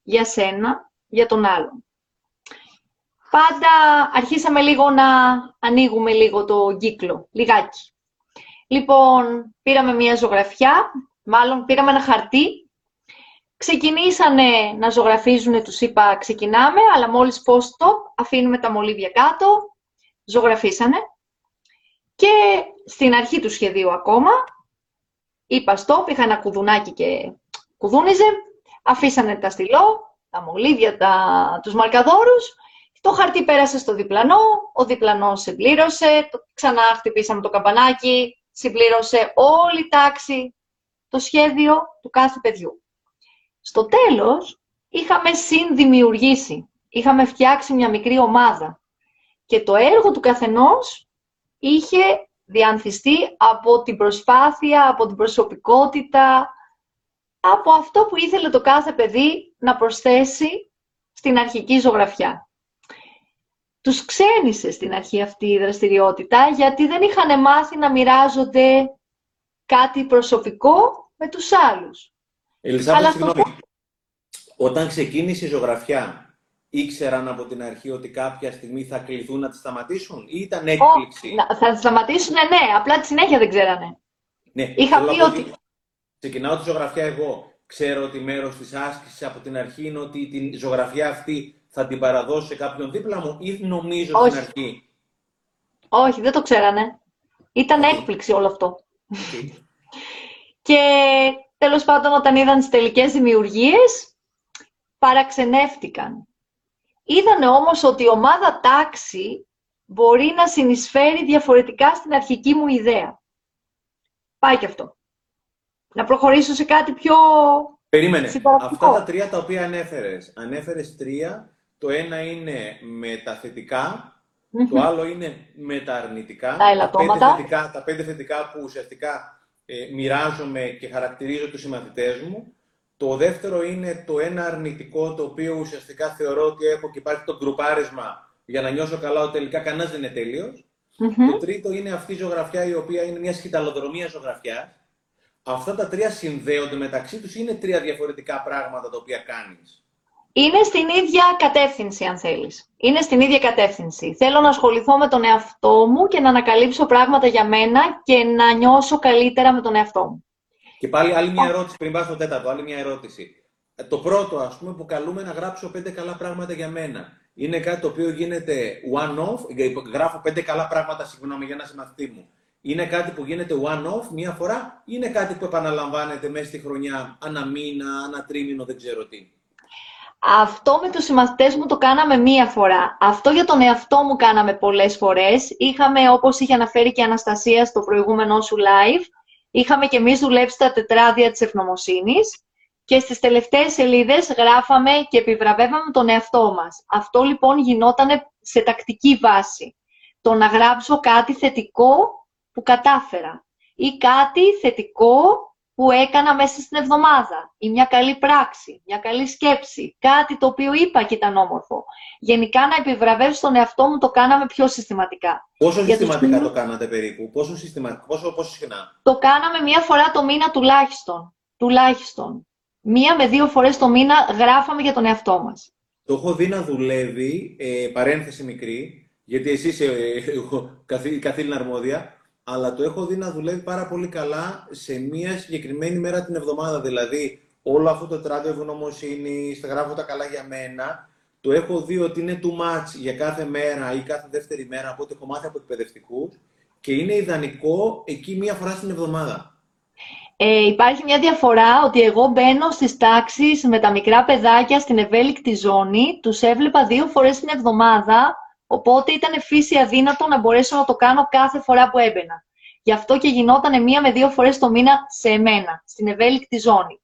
για σένα, για τον άλλον. Πάντα αρχίσαμε λίγο να ανοίγουμε λίγο το κύκλο, λιγάκι. Λοιπόν, πήραμε μια ζωγραφιά, μάλλον πήραμε ένα χαρτί. Ξεκινήσανε να ζωγραφίζουν, τους είπα ξεκινάμε, αλλά μόλις πω το, αφήνουμε τα μολύβια κάτω, ζωγραφίσανε. Και στην αρχή του σχεδίου ακόμα, είπα stop, είχα ένα κουδουνάκι και κουδούνιζε, αφήσανε τα στυλό, τα μολύβια, τα, τους μαρκαδόρους, το χαρτί πέρασε στο διπλανό, ο διπλανός συμπλήρωσε, το, ξανά χτυπήσαμε το καμπανάκι, συμπλήρωσε όλη η τάξη το σχέδιο του κάθε παιδιού. Στο τέλος, είχαμε συνδημιουργήσει, είχαμε φτιάξει μια μικρή ομάδα και το έργο του καθενός είχε διανθιστεί από την προσπάθεια, από την προσωπικότητα, από αυτό που ήθελε το κάθε παιδί να προσθέσει στην αρχική ζωγραφιά. Τους ξένησε στην αρχή αυτή η δραστηριότητα, γιατί δεν είχαν μάθει να μοιράζονται κάτι προσωπικό με τους άλλους. Ελισάβετ, συγγνώμη. Όταν ξεκίνησε η ζωγραφιά, ήξεραν από την αρχή ότι κάποια στιγμή θα κληθούν να τη σταματήσουν ή ήταν έκπληξη; Oh, θα τη σταματήσουν, ναι, απλά τη συνέχεια δεν ξέρανε. Ναι, Είχα πει ότι... Ξεκινάω τη ζωγραφιά εγώ. Ξέρω ότι μέρος της άσκησης από την αρχή είναι ότι την ζωγραφιά αυτή θα την παραδώσω σε κάποιον δίπλα μου ή νομίζω Όχι. στην αρχή; Όχι, δεν το ξέρανε. Ήταν Okay. έκπληξη όλο αυτό. Και τέλος πάντων όταν είδαν τις τελικές δημιουργίες, παραξενεύτηκαν. Είδανε όμως ότι η ομάδα τάξη μπορεί να συνεισφέρει διαφορετικά στην αρχική μου ιδέα. Πάει και αυτό. Να προχωρήσω σε κάτι πιο Περίμενε. συμπαρακτικό. Αυτά τα τρία τα οποία ανέφερες. Ανέφερες τρία. Το ένα είναι με τα θετικά, το άλλο είναι με τα αρνητικά. Τα ελαττώματα. πέντε θετικά, τα πέντε θετικά που ουσιαστικά ε, μοιράζομαι και χαρακτηρίζω τους συμμαθητές μου. Το δεύτερο είναι το ένα αρνητικό, το οποίο ουσιαστικά θεωρώ ότι έχω και υπάρχει το γκρουπάρισμα για να νιώσω καλά ότι τελικά κανένας δεν είναι τέλειος. Μμμ. Το τρίτο είναι αυτή η ζωγραφιά η οποία είναι μια σκηταλοδρομία ζωγραφιάς. Αυτά τα τρία συνδέονται μεταξύ τους ή είναι τρία διαφορετικά πράγματα τα οποία κάνεις. Είναι στην ίδια κατεύθυνση, αν θέλεις. Είναι στην ίδια κατεύθυνση. Θέλω να ασχοληθώ με τον εαυτό μου και να ανακαλύψω πράγματα για μένα και να νιώσω καλύτερα με τον εαυτό μου. Και πάλι άλλη μια ερώτηση πριν πάω στο τέταρτο, άλλη μια ερώτηση. Ε, Το πρώτο, ας πούμε, που καλούμε να γράψω πέντε καλά πράγματα για μένα. Είναι κάτι το οποίο γίνεται one-off, ε, γράφω πέντε καλά πράγματα, συγγνώμη, για ένα συμμαθητή μου. Είναι κάτι που γίνεται one-off μία φορά ή είναι κάτι που επαναλαμβάνεται μέσα στη χρονιά, ανά μήνα, ανά τρίμηνο, δεν ξέρω τι; Αυτό με τους συμμαθητές μου το κάναμε μία φορά. Αυτό για τον εαυτό μου κάναμε πολλές φορές. Είχαμε, όπως είχε αναφέρει και η Αναστασία στο προηγούμενό σου live, είχαμε και εμείς δουλέψει τα τετράδια της ευγνωμοσύνης και στις τελευταίες σελίδες γράφαμε και επιβραβεύαμε τον εαυτό μας. Αυτό λοιπόν γινόταν σε τακτική βάση. Το να γράψω κάτι θετικό που κατάφερα ή κάτι θετικό που έκανα μέσα στην εβδομάδα ή μια καλή πράξη, μια καλή σκέψη, κάτι το οποίο είπα και ήταν όμορφο. Γενικά να επιβραβεύσω τον εαυτό μου το κάναμε πιο συστηματικά. Πόσο Για τους συστηματικά νέους- το κάνατε περίπου, πόσο, συστηματικά, πόσο, πόσο συχνά; Το κάναμε μία φορά το μήνα τουλάχιστον. Τουλάχιστον. Μία με δύο φορές το μήνα γράφαμε για τον εαυτό μας. Το έχω δει να δουλεύει, ε, παρένθεση μικρή, γιατί εσύ είσαι ε, εγώ, καθή, καθήλυνα αρμόδια, αλλά το έχω δει να δουλεύει πάρα πολύ καλά σε μία συγκεκριμένη μέρα την εβδομάδα. Δηλαδή, όλο αυτό το τράδιο ευγνωμοσύνη, στα γράφω τα καλά για μένα, το έχω δει ότι είναι too much για κάθε μέρα ή κάθε δεύτερη μέρα από ό,τι έχω μάθει από εκπαιδευτικούς και είναι ιδανικό εκεί μία φορά στην εβδομάδα. Ε, υπάρχει μια διαφορά ότι εγώ μπαίνω στις τάξεις με τα μικρά παιδάκια στην ευέλικτη ζώνη, τους έβλεπα δύο φορές την εβδομάδα, οπότε ήταν φύση αδύνατο να μπορέσω να το κάνω κάθε φορά που έμπαινα. Γι' αυτό και γινόταν μία με δύο φορές το μήνα σε εμένα, στην ευέλικτη ζώνη.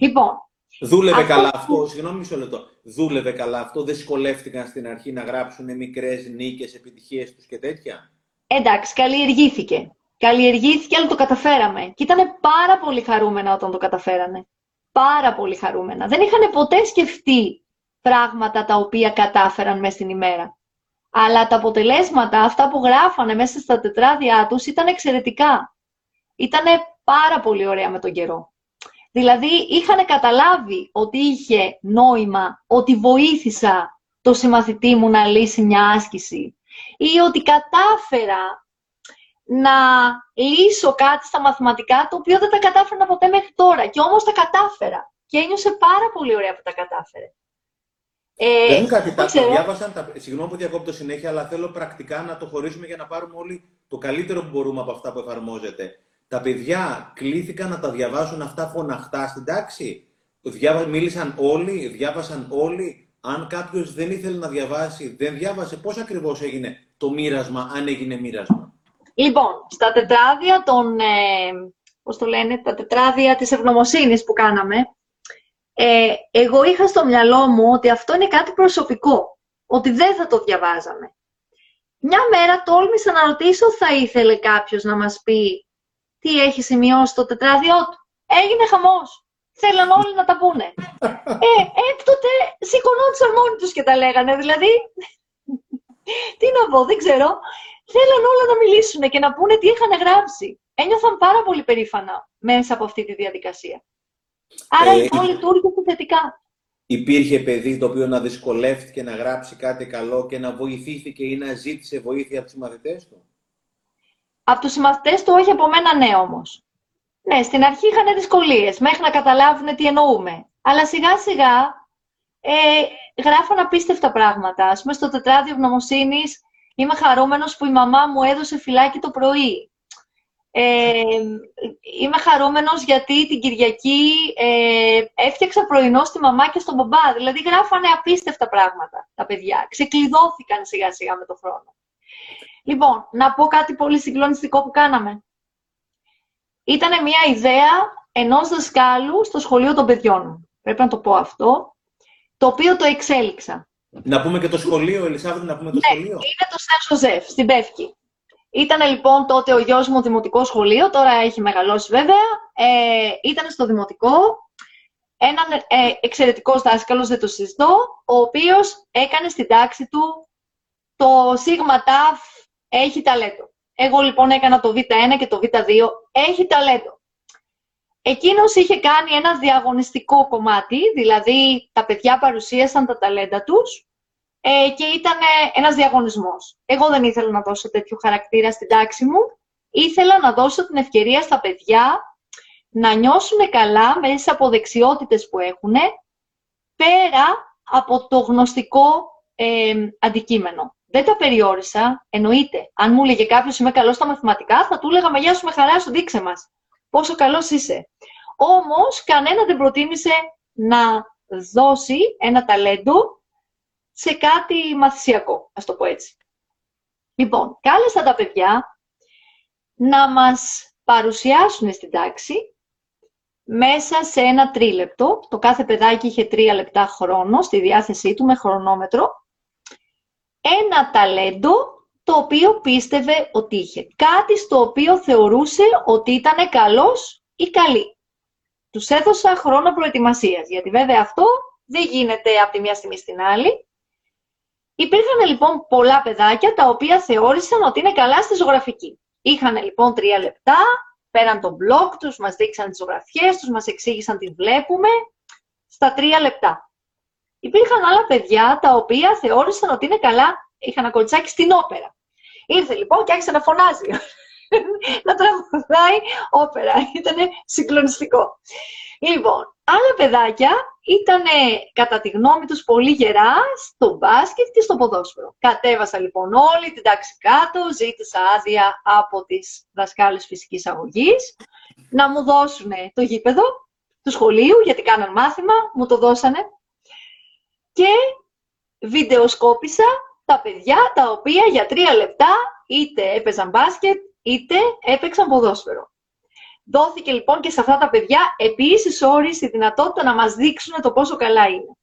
Λοιπόν, Δούλευε Αυτό καλά που- αυτό, συγγνώμη μισό λεπτό. Δούλευε καλά αυτό, δεν σκολεύτηκαν στην αρχή να γράψουν μικρές νίκες, επιτυχίες τους και τέτοια; εντάξει, καλλιεργήθηκε. Καλλιεργήθηκε, αλλά το καταφέραμε. Και ήταν πάρα πολύ χαρούμενα όταν το καταφέρανε. Πάρα πολύ χαρούμενα. Δεν είχαν ποτέ σκεφτεί πράγματα τα οποία κατάφεραν μέσα στην ημέρα. Αλλά τα αποτελέσματα, αυτά που γράφανε μέσα στα τετράδια τους, ήταν εξαιρετικά. Ήταν πάρα πολύ ωραία με τον καιρό. Δηλαδή, είχαν καταλάβει ότι είχε νόημα, ότι βοήθησα το συμμαθητή μου να λύσει μια άσκηση ή ότι κατάφερα να λύσω κάτι στα μαθηματικά το οποίο δεν τα κατάφερα ποτέ μέχρι τώρα και όμως τα κατάφερα και ένιωσε πάρα πολύ ωραία που τα κατάφερε. Ε, δεν κάτι τα διάβασαν, τα... συγγνώμη που διακόπτω συνέχεια, αλλά θέλω πρακτικά να το χωρίσουμε για να πάρουμε όλοι το καλύτερο που μπορούμε από αυτά που εφαρμόζεται. Τα παιδιά κλήθηκαν να τα διαβάσουν αυτά φωναχτά στην τάξη. Διάβα... Μίλησαν όλοι, διάβασαν όλοι. Αν κάποιος δεν ήθελε να διαβάσει, δεν διάβασε, πώς ακριβώς έγινε το μοίρασμα, αν έγινε μοίρασμα; Λοιπόν, στα τετράδια των, ε, πώς το λένε, τα τετράδια της ευγνωμοσύνης που κάναμε, ε, εγώ είχα στο μυαλό μου ότι αυτό είναι κάτι προσωπικό, ότι δεν θα το διαβάζαμε. Μια μέρα τόλμησα να ρωτήσω, θα ήθελε κάποιος να μας πει τι έχει σημειώσει στο τετράδιό του. Έγινε χαμός. Θέλαν όλοι να τα πούνε. Ε, έκτοτε σηκωνόντουσαν μόνοι τους και τα λέγανε. Δηλαδή, τι να πω, δεν ξέρω. Θέλαν όλα να μιλήσουν και να πούνε τι είχαν γράψει. Ένιωθαν πάρα πολύ περήφανα μέσα από αυτή τη διαδικασία. Άρα ε, λοιπόν λειτουργήσε θετικά. Υπήρχε παιδί το οποίο να δυσκολεύτηκε να γράψει κάτι καλό και να βοηθήθηκε ή να ζήτησε βοήθεια από τους μαθητές του; Από τους μαθητές του όχι από μένα ναι όμως. Ναι, στην αρχή είχαν δυσκολίες μέχρι να καταλάβουν τι εννοούμε. Αλλά σιγά σιγά ε, γράφαν απίστευτα πράγματα. Ας πούμε στο τετράδιο ευγνωμοσύνης είμαι χαρούμενος που η μαμά μου έδωσε φυλάκι το πρωί. Ε, είμαι χαρούμενος γιατί την Κυριακή ε, έφτιαξα πρωινό στη μαμά και στον μπαμπά. Δηλαδή γράφανε απίστευτα πράγματα τα παιδιά. Ξεκλειδώθηκαν σιγά σιγά με το χρόνο. Λοιπόν, να πω κάτι πολύ συγκλονιστικό που κάναμε. Ήταν μια ιδέα ενός δασκάλου στο σχολείο των παιδιών. Πρέπει να το πω αυτό. Το οποίο το εξέλιξα. Να πούμε και το σχολείο, Ελισάβδη, να πούμε το ναι, σχολείο. Είναι το Saint Joseph, στην Πεύκη. Ήταν λοιπόν τότε ο γιος μου δημοτικό σχολείο, τώρα έχει μεγαλώσει βέβαια. Ε, ήταν στο δημοτικό, ένας ε, εξαιρετικός δάσκαλος, δεν το συζητώ, ο οποίος έκανε στην τάξη του το σίγμα ταφ έχει ταλέντο. Εγώ λοιπόν έκανα το Β1 και το Β2, έχει ταλέντο. Εκείνος είχε κάνει ένα διαγωνιστικό κομμάτι, δηλαδή τα παιδιά παρουσίασαν τα ταλέντα τους ε, και ήταν ένας διαγωνισμός. Εγώ δεν ήθελα να δώσω τέτοιο χαρακτήρα στην τάξη μου. Ήθελα να δώσω την ευκαιρία στα παιδιά να νιώσουν καλά μέσα από δεξιότητες που έχουν, πέρα από το γνωστικό ε, αντικείμενο. Δεν τα περιόρισα, εννοείται. Αν μου έλεγε κάποιος είμαι καλός στα μαθηματικά, θα του έλεγα Μα γεια σου με χαρά σου, δείξε μας. Πόσο καλός είσαι. Όμως, κανένα δεν προτίμησε να δώσει ένα ταλέντο σε κάτι μαθησιακό, ας το πω έτσι. Λοιπόν, κάλεσα τα παιδιά να μας παρουσιάσουν στην τάξη μέσα σε ένα τρίλεπτο. Το κάθε παιδάκι είχε τρία λεπτά χρόνο στη διάθεσή του με χρονόμετρο. Ένα ταλέντο το οποίο πίστευε ότι είχε. Κάτι στο οποίο θεωρούσε ότι ήταν καλός ή καλή. Τους έδωσα χρόνο προετοιμασίας, γιατί βέβαια αυτό δεν γίνεται από τη μια στιγμή στην άλλη. Υπήρχαν λοιπόν πολλά παιδάκια τα οποία θεώρησαν ότι είναι καλά στη ζωγραφική. Είχαν λοιπόν τρία λεπτά, πέραν τον μπλοκ τους, μας δείξαν τις ζωγραφιές τους, μας εξήγησαν τι βλέπουμε, στα τρία λεπτά. Υπήρχαν άλλα παιδιά τα οποία θεώρησαν ότι είναι καλά, είχαν κολλτσάκι στην όπερα. Ήρθε λοιπόν και άρχισε να φωνάζει. να τραγουδάει όπερα. Ήταν συγκλονιστικό. Λοιπόν, άλλα παιδάκια ήταν κατά τη γνώμη τους πολύ γερά στο μπάσκετ και στο ποδόσφαιρο. Κατέβασα λοιπόν όλη την τάξη κάτω, ζήτησα άδεια από τις δασκάλες φυσικής αγωγής να μου δώσουν το γήπεδο του σχολείου, γιατί κάναν μάθημα, μου το δώσανε και βιντεοσκόπησα τα παιδιά τα οποία για τρία λεπτά είτε έπαιζαν μπάσκετ είτε έπαιξαν ποδόσφαιρο. Δόθηκε λοιπόν και σε αυτά τα παιδιά επίσης όρη η δυνατότητα να μας δείξουν το πόσο καλά είναι.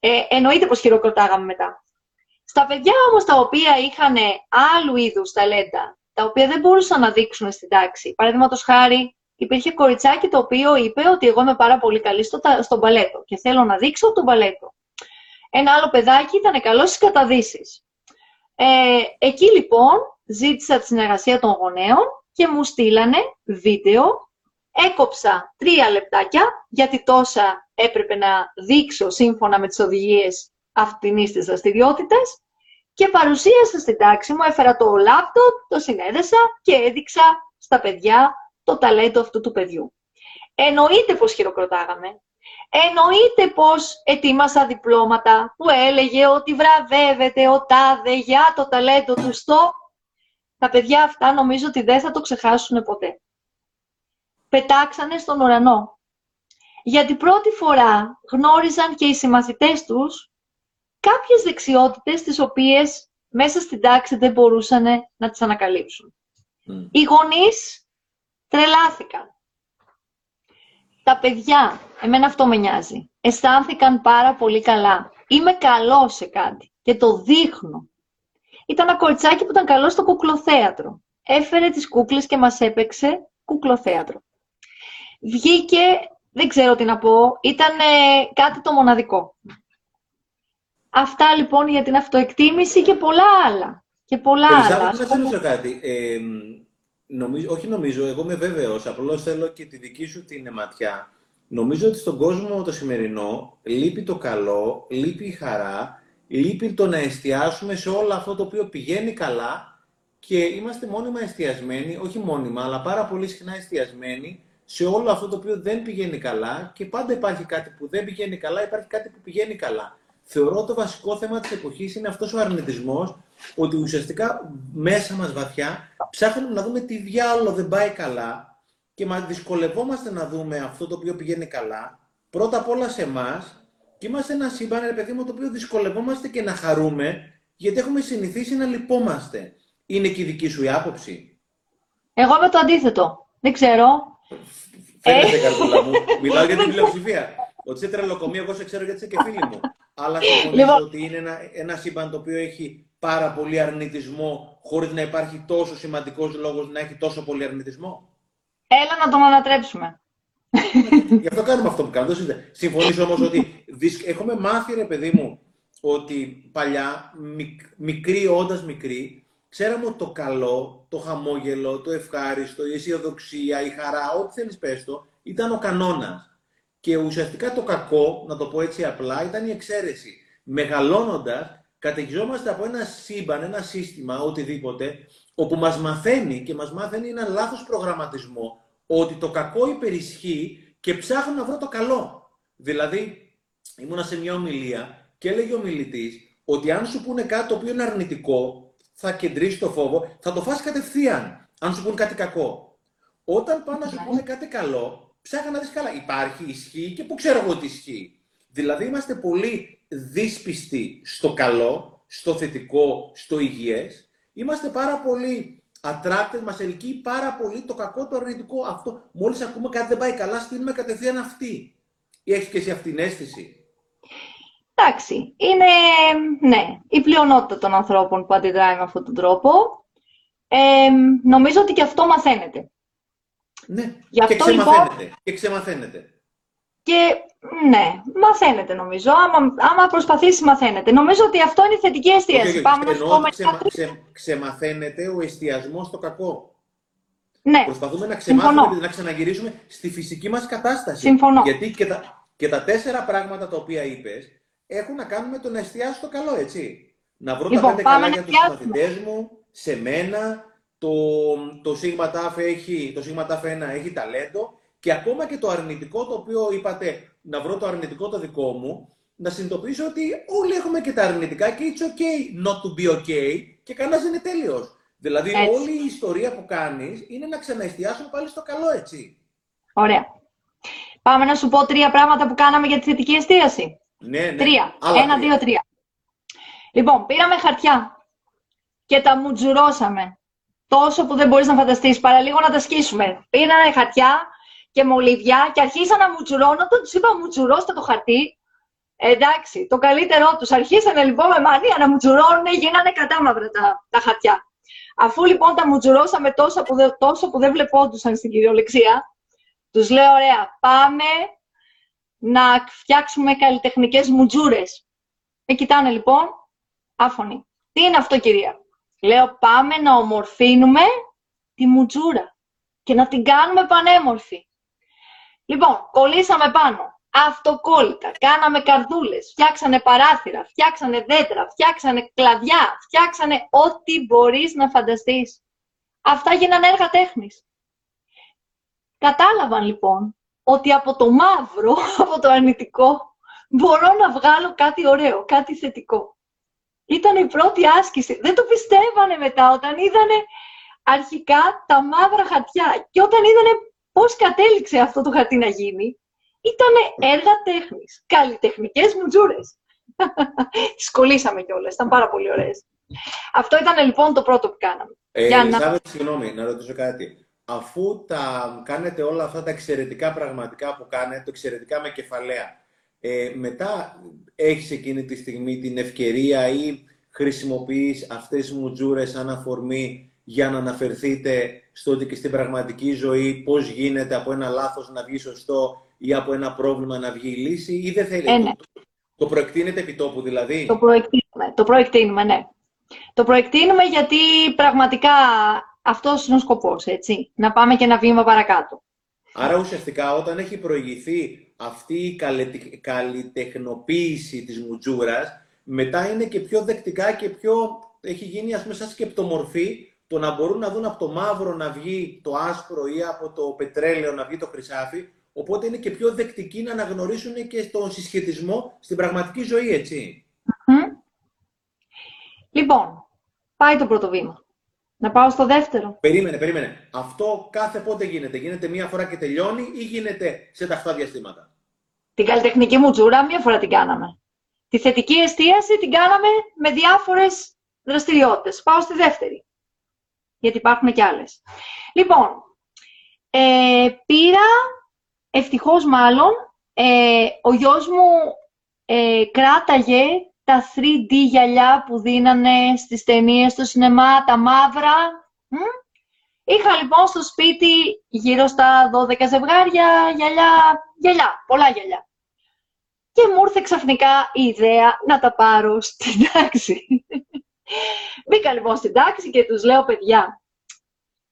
Ε, εννοείται πως χειροκροτάγαμε μετά. Στα παιδιά όμως τα οποία είχαν άλλου είδους ταλέντα, τα οποία δεν μπορούσαν να δείξουν στην τάξη, παραδείγματος χάρη, υπήρχε κοριτσάκι το οποίο είπε ότι εγώ είμαι πάρα πολύ καλή στο, στο μπαλέτο και θέλω να δείξω το μπαλέτο. Ένα άλλο παιδάκι ήταν καλό στις καταδύσεις. Ε, εκεί λοιπόν ζήτησα τη συνεργασία των γονέων και μου στείλανε βίντεο. Έκοψα τρία λεπτάκια, γιατί τόσα έπρεπε να δείξω σύμφωνα με τις οδηγίες αυτινής της δραστηριότητα και παρουσίασα στην τάξη μου, έφερα το λάπτοπ, το συνέδεσα και έδειξα στα παιδιά το ταλέντο αυτού του παιδιού. Εννοείται πως χειροκροτάγαμε. Εννοείται πως ετοίμασα διπλώματα που έλεγε ότι βραβεύεται ο τάδε για το ταλέντο του στο... Τα παιδιά αυτά νομίζω ότι δεν θα το ξεχάσουν ποτέ. Πετάξανε στον ουρανό. Γιατί πρώτη φορά γνώριζαν και οι συμμαθητές τους κάποιες δεξιότητες τις οποίες μέσα στην τάξη δεν μπορούσαν να τις ανακαλύψουν. Οι γονείς τρελάθηκαν. Τα παιδιά, εμένα αυτό με νοιάζει, αισθάνθηκαν πάρα πολύ καλά. Είμαι καλό σε κάτι και το δείχνω. Ήταν ένα κοριτσάκι που ήταν καλό στο κουκλοθέατρο. Έφερε τις κούκλες και μας έπαιξε κουκλοθέατρο. Βγήκε, δεν ξέρω τι να πω, ήταν κάτι το μοναδικό. Αυτά λοιπόν για την αυτοεκτίμηση και πολλά άλλα. Και πολλά άλλα. Να κάτι. Ε, νομίζω, όχι νομίζω, εγώ είμαι βέβαιος, απλώς θέλω και τη δική σου την ματιά. Νομίζω ότι στον κόσμο το σημερινό λείπει το καλό, λείπει η χαρά, λείπει το να εστιάσουμε σε όλο αυτό το οποίο πηγαίνει καλά και είμαστε μόνιμα εστιασμένοι, όχι μόνιμα, αλλά πάρα πολύ συχνά εστιασμένοι σε όλο αυτό το οποίο δεν πηγαίνει καλά και πάντα υπάρχει κάτι που δεν πηγαίνει καλά, υπάρχει κάτι που πηγαίνει καλά. Θεωρώ το βασικό θέμα της εποχής είναι αυτός ο αρνητισμός, ότι ουσιαστικά μέσα μας βαθιά ψάχνουμε να δούμε τι διάλογο δεν πάει καλά και μας δυσκολευόμαστε να δούμε αυτό το οποίο πηγαίνει καλά, πρώτα απ' όλα σε εμάς και είμαστε ένα σύμπαν, ρε παιδί μου, το οποίο δυσκολευόμαστε και να χαρούμε, γιατί έχουμε συνηθίσει να λυπόμαστε. Είναι και η δική σου η άποψη. Εγώ είμαι το αντίθετο. Δεν ξέρω. Φαίνεται, ε... καρδούλα μου. Μιλάω για την πλειοψηφία. Ότι είσαι τρελοκομείο, εγώ σε ξέρω γιατί είσαι και φίλη μου. Αλλά συμφωνήσω λοιπόν... ότι είναι ένα, ένα σύμπαν το οποίο έχει πάρα πολύ αρνητισμό, χωρίς να υπάρχει τόσο σημαντικός λόγος να έχει τόσο πολύ αρνητισμό. Έλα να τον ανατρέψουμε. Γι' αυτό κάνουμε αυτό που κάνουμε. Συμφωνήσω όμως ότι έχουμε μάθει, ρε παιδί μου, ότι παλιά, μικρή όντας μικρή, ξέραμε ότι το καλό, το χαμόγελο, το ευχάριστο, η αισιοδοξία, η χαρά, ό,τι θέλεις πες το, ήταν ο κανόνας. Και ουσιαστικά το κακό, να το πω έτσι απλά, ήταν η εξαίρεση. Μεγαλώνοντας, καταιγιζόμαστε από ένα σύμπαν, ένα σύστημα, οτιδήποτε, όπου μας μαθαίνει και μας μάθαίνει ένα λάθος προγραμματισμό, ότι το κακό υπερισχύει και ψάχνω να βρω το καλό. Δηλαδή, ήμουνα σε μια ομιλία και έλεγε ο μιλητής ότι αν σου πούνε κάτι το οποίο είναι αρνητικό, θα κεντρήσεις το φόβο, θα το φας κατευθείαν, αν σου πούνε κάτι κακό. Όταν πάνε να σου πούνε κάτι καλό, ψάχα να δεις καλά. Υπάρχει, ισχύει και πού ξέρω εγώ ότι ισχύει. Δηλαδή είμαστε πολύ δύσπιστοι στο καλό, στο θετικό, στο υγιές. Είμαστε πάρα πολύ ατράκτες, μας ελκύει πάρα πολύ το κακό, το αρνητικό. Αυτό, μόλις ακούμε κάτι δεν πάει καλά, στείλουμε κατευθείαν αυτή. Ή έχεις και εσύ αυτήν την αίσθηση; Εντάξει, είναι ναι, η πλειονότητα των ανθρώπων που αντιδράει με αυτόν τον τρόπο. Ε, νομίζω ότι και αυτό μαθαίνεται. Ναι, Γι αυτό, και ξεμαθαίνεται. Λοιπόν, και ξεμαθαίνεται. Και ναι, μαθαίνεται νομίζω. Άμα, άμα προσπαθήσει, μαθαίνεται. Νομίζω ότι αυτό είναι η θετική εστίαση. Okay, Πάμε να ξεμα, ξε, ξεμαθαίνεται ο εστιασμός στο κακό. Ναι. Προσπαθούμε να ξεμάθουμε, να ξαναγυρίσουμε στη φυσική μας κατάσταση. Συμφωνώ. Γιατί και τα, και τα τέσσερα πράγματα τα οποία είπες έχουν να κάνουν με το να εστιάσω στο καλό, έτσι. Να βρω λοιπόν, τα πέντε καλά για τους μαθητές μου, σε μένα, το, το σίγμα έχει, το σίγμα 1 έχει ταλέντο και ακόμα και το αρνητικό το οποίο είπατε να βρω το αρνητικό το δικό μου, να συνειδητοποιήσω ότι όλοι έχουμε και τα αρνητικά και it's okay not to be okay και κανένας δεν είναι τέλειος. Δηλαδή όλη η ιστορία που κάνεις είναι να ξαναεστιάσουμε πάλι στο καλό, έτσι. Ωραία. Πάμε να σου πω τρία πράγματα που κάναμε για τη θετική εστίαση. Ναι, ναι. Τρία. Ένα, δύο, τρία. Λοιπόν, πήραμε χαρτιά και τα μουτζουρώσαμε τόσο που δεν μπορείς να φανταστείς, παραλίγο να τα σκίσουμε. Πήρανε χαρτιά και μολύβια και αρχίσαν να μουτσουρώνω, τους είπα μουτσουρώστε το χαρτί. Εντάξει, το καλύτερό τους. Αρχίσανε λοιπόν με μανία να μουτσουρώνουν, γίνανε κατάμαυρα τα, τα χαρτιά. Αφού λοιπόν τα μουτζουρώσαμε τόσο που, δεν, τόσο που δεν βλεπόντουσαν στην κυριολεξία, τους λέω, ωραία, πάμε να φτιάξουμε καλλιτεχνικές μουτζούρες. Με κοιτάνε λοιπόν, άφωνοι. Τι είναι αυτό, κυρία; Λέω, πάμε να ομορφύνουμε τη μουτζούρα και να την κάνουμε πανέμορφη. Λοιπόν, κολλήσαμε πάνω. Αυτοκόλλητα, κάναμε καρδούλες, φτιάξανε παράθυρα, φτιάξανε δέντρα, φτιάξανε κλαδιά, φτιάξανε ό,τι μπορείς να φανταστείς. Αυτά γίνανε έργα τέχνης. Κατάλαβαν λοιπόν ότι από το μαύρο, από το αρνητικό, μπορώ να βγάλω κάτι ωραίο, κάτι θετικό. Ήταν η πρώτη άσκηση. Δεν το πιστεύανε μετά όταν είδανε αρχικά τα μαύρα χαρτιά. Και όταν είδανε πώς κατέληξε αυτό το χαρτί να γίνει, ήταν έργα τέχνης. Καλλιτεχνικές μουτζούρες. Τις κολλήσαμε κιόλας, ήταν πάρα πολύ ωραίες. Αυτό ήταν λοιπόν το πρώτο που κάναμε. Ε, Για να... συγγνώμη, να ρωτήσω κάτι. Αφού τα κάνετε όλα αυτά τα εξαιρετικά πραγματικά που κάνετε, το εξαιρετικά με κεφαλαία, ε, μετά έχεις εκείνη τη στιγμή την ευκαιρία ή χρησιμοποιείς αυτές τις μουτζούρες σαν αφορμή για να αναφερθείτε στο ότι και στην πραγματική ζωή πώς γίνεται από ένα λάθος να βγει σωστό ή από ένα πρόβλημα να βγει λύση ή δεν θέλετε. Ε, ναι. το, το προεκτείνετε επί τόπου δηλαδή. Το προεκτείνουμε, το προεκτείνουμε, ναι. Το προεκτείνουμε γιατί πραγματικά αυτός είναι ο σκοπός, έτσι. Να πάμε και ένα βήμα παρακάτω. Άρα ουσιαστικά όταν έχει προηγηθεί αυτή η καλλιτεχνοποίηση της μουτζούρας, μετά είναι και πιο δεκτικά και πιο έχει γίνει ας πούμε σαν σκεπτομορφή το να μπορούν να δουν από το μαύρο να βγει το άσπρο ή από το πετρέλαιο να βγει το χρυσάφι, οπότε είναι και πιο δεκτικοί να αναγνωρίσουν και τον συσχετισμό στην πραγματική ζωή, Λοιπόν, πάει το πρώτο βήμα. Να πάω στο δεύτερο. Περίμενε, περίμενε. Αυτό κάθε πότε γίνεται; Γίνεται μία φορά και τελειώνει ή γίνεται σε ταυτά διαστήματα; Την καλλιτεχνική μου τζούρα μία φορά την κάναμε. Τη θετική εστίαση την κάναμε με διάφορες δραστηριότητες. Πάω στη δεύτερη. Γιατί υπάρχουν και άλλες. Λοιπόν, ε, πήρα, ευτυχώς μάλλον, ε, ο γιος μου ε, κράταγε τα 3D γυαλιά που δίνανε στις ταινίες στο σινεμά, τα μαύρα. Είχα λοιπόν στο σπίτι γύρω στα 12 ζευγάρια γυαλιά, γυαλιά, πολλά γυαλιά. Και μου ήρθε ξαφνικά η ιδέα να τα πάρω στην τάξη. Μπήκα λοιπόν στην τάξη και τους λέω, παιδιά,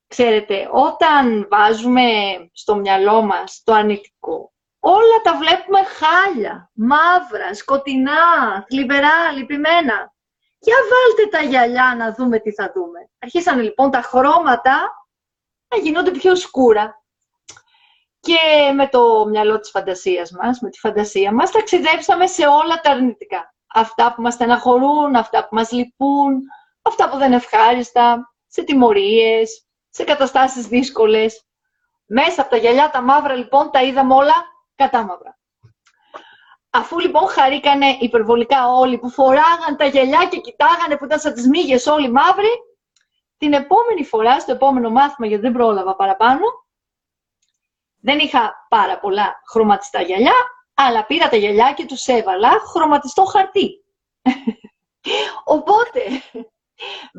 ξέρετε, όταν βάζουμε στο μυαλό μας το αρνητικό, όλα τα βλέπουμε χάλια, μαύρα, σκοτεινά, θλιβερά, λυπημένα. Για βάλτε τα γυαλιά να δούμε τι θα δούμε. Αρχίσανε λοιπόν τα χρώματα να γινόνται πιο σκούρα. Και με το μυαλό της φαντασίας μας, με τη φαντασία μας, ταξιδέψαμε σε όλα τα αρνητικά. Αυτά που μας στεναχωρούν, αυτά που μας λυπούν, αυτά που δεν είναι ευχάριστα, σε τιμωρίες, σε καταστάσεις δύσκολες. Μέσα από τα γυαλιά τα μαύρα λοιπόν τα είδαμε όλα κατάμαυρα. Αφού λοιπόν χαρήκανε υπερβολικά όλοι που φοράγαν τα γυαλιά και κοιτάγανε που ήταν σαν τις μύγες όλοι μαύροι, την επόμενη φορά, στο επόμενο μάθημα, γιατί δεν πρόλαβα παραπάνω, δεν είχα πάρα πολλά χρωματιστά γυαλιά, αλλά πήρα τα γυαλιά και τους έβαλα χρωματιστό χαρτί. Οπότε,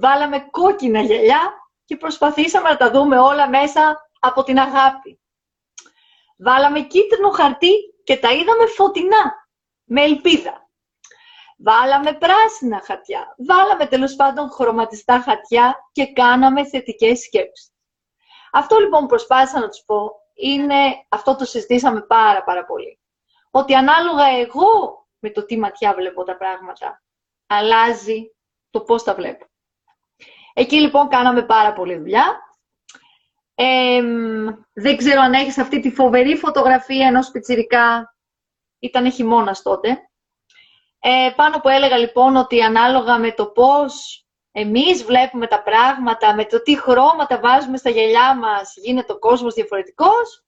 βάλαμε κόκκινα γυαλιά και προσπαθήσαμε να τα δούμε όλα μέσα από την αγάπη. Βάλαμε κίτρινο χαρτί και τα είδαμε φωτεινά, με ελπίδα. Βάλαμε πράσινα χαρτιά, βάλαμε τέλος πάντων χρωματιστά χαρτιά και κάναμε θετικές σκέψεις. Αυτό λοιπόν που προσπάθησα να τους πω είναι, αυτό το συζητήσαμε πάρα πάρα πολύ, ότι ανάλογα εγώ με το τι ματιά βλέπω τα πράγματα, αλλάζει το πώς τα βλέπω. Εκεί λοιπόν κάναμε πάρα πολύ δουλειά δεν ξέρω αν έχεις αυτή τη φοβερή φωτογραφία ενός πιτσιρικά. Ήταν χειμώνας τότε. Ε, πάνω που έλεγα λοιπόν ότι ανάλογα με το πώς εμείς βλέπουμε τα πράγματα, με το τι χρώματα βάζουμε στα γυαλιά μας, γίνεται ο κόσμος διαφορετικός.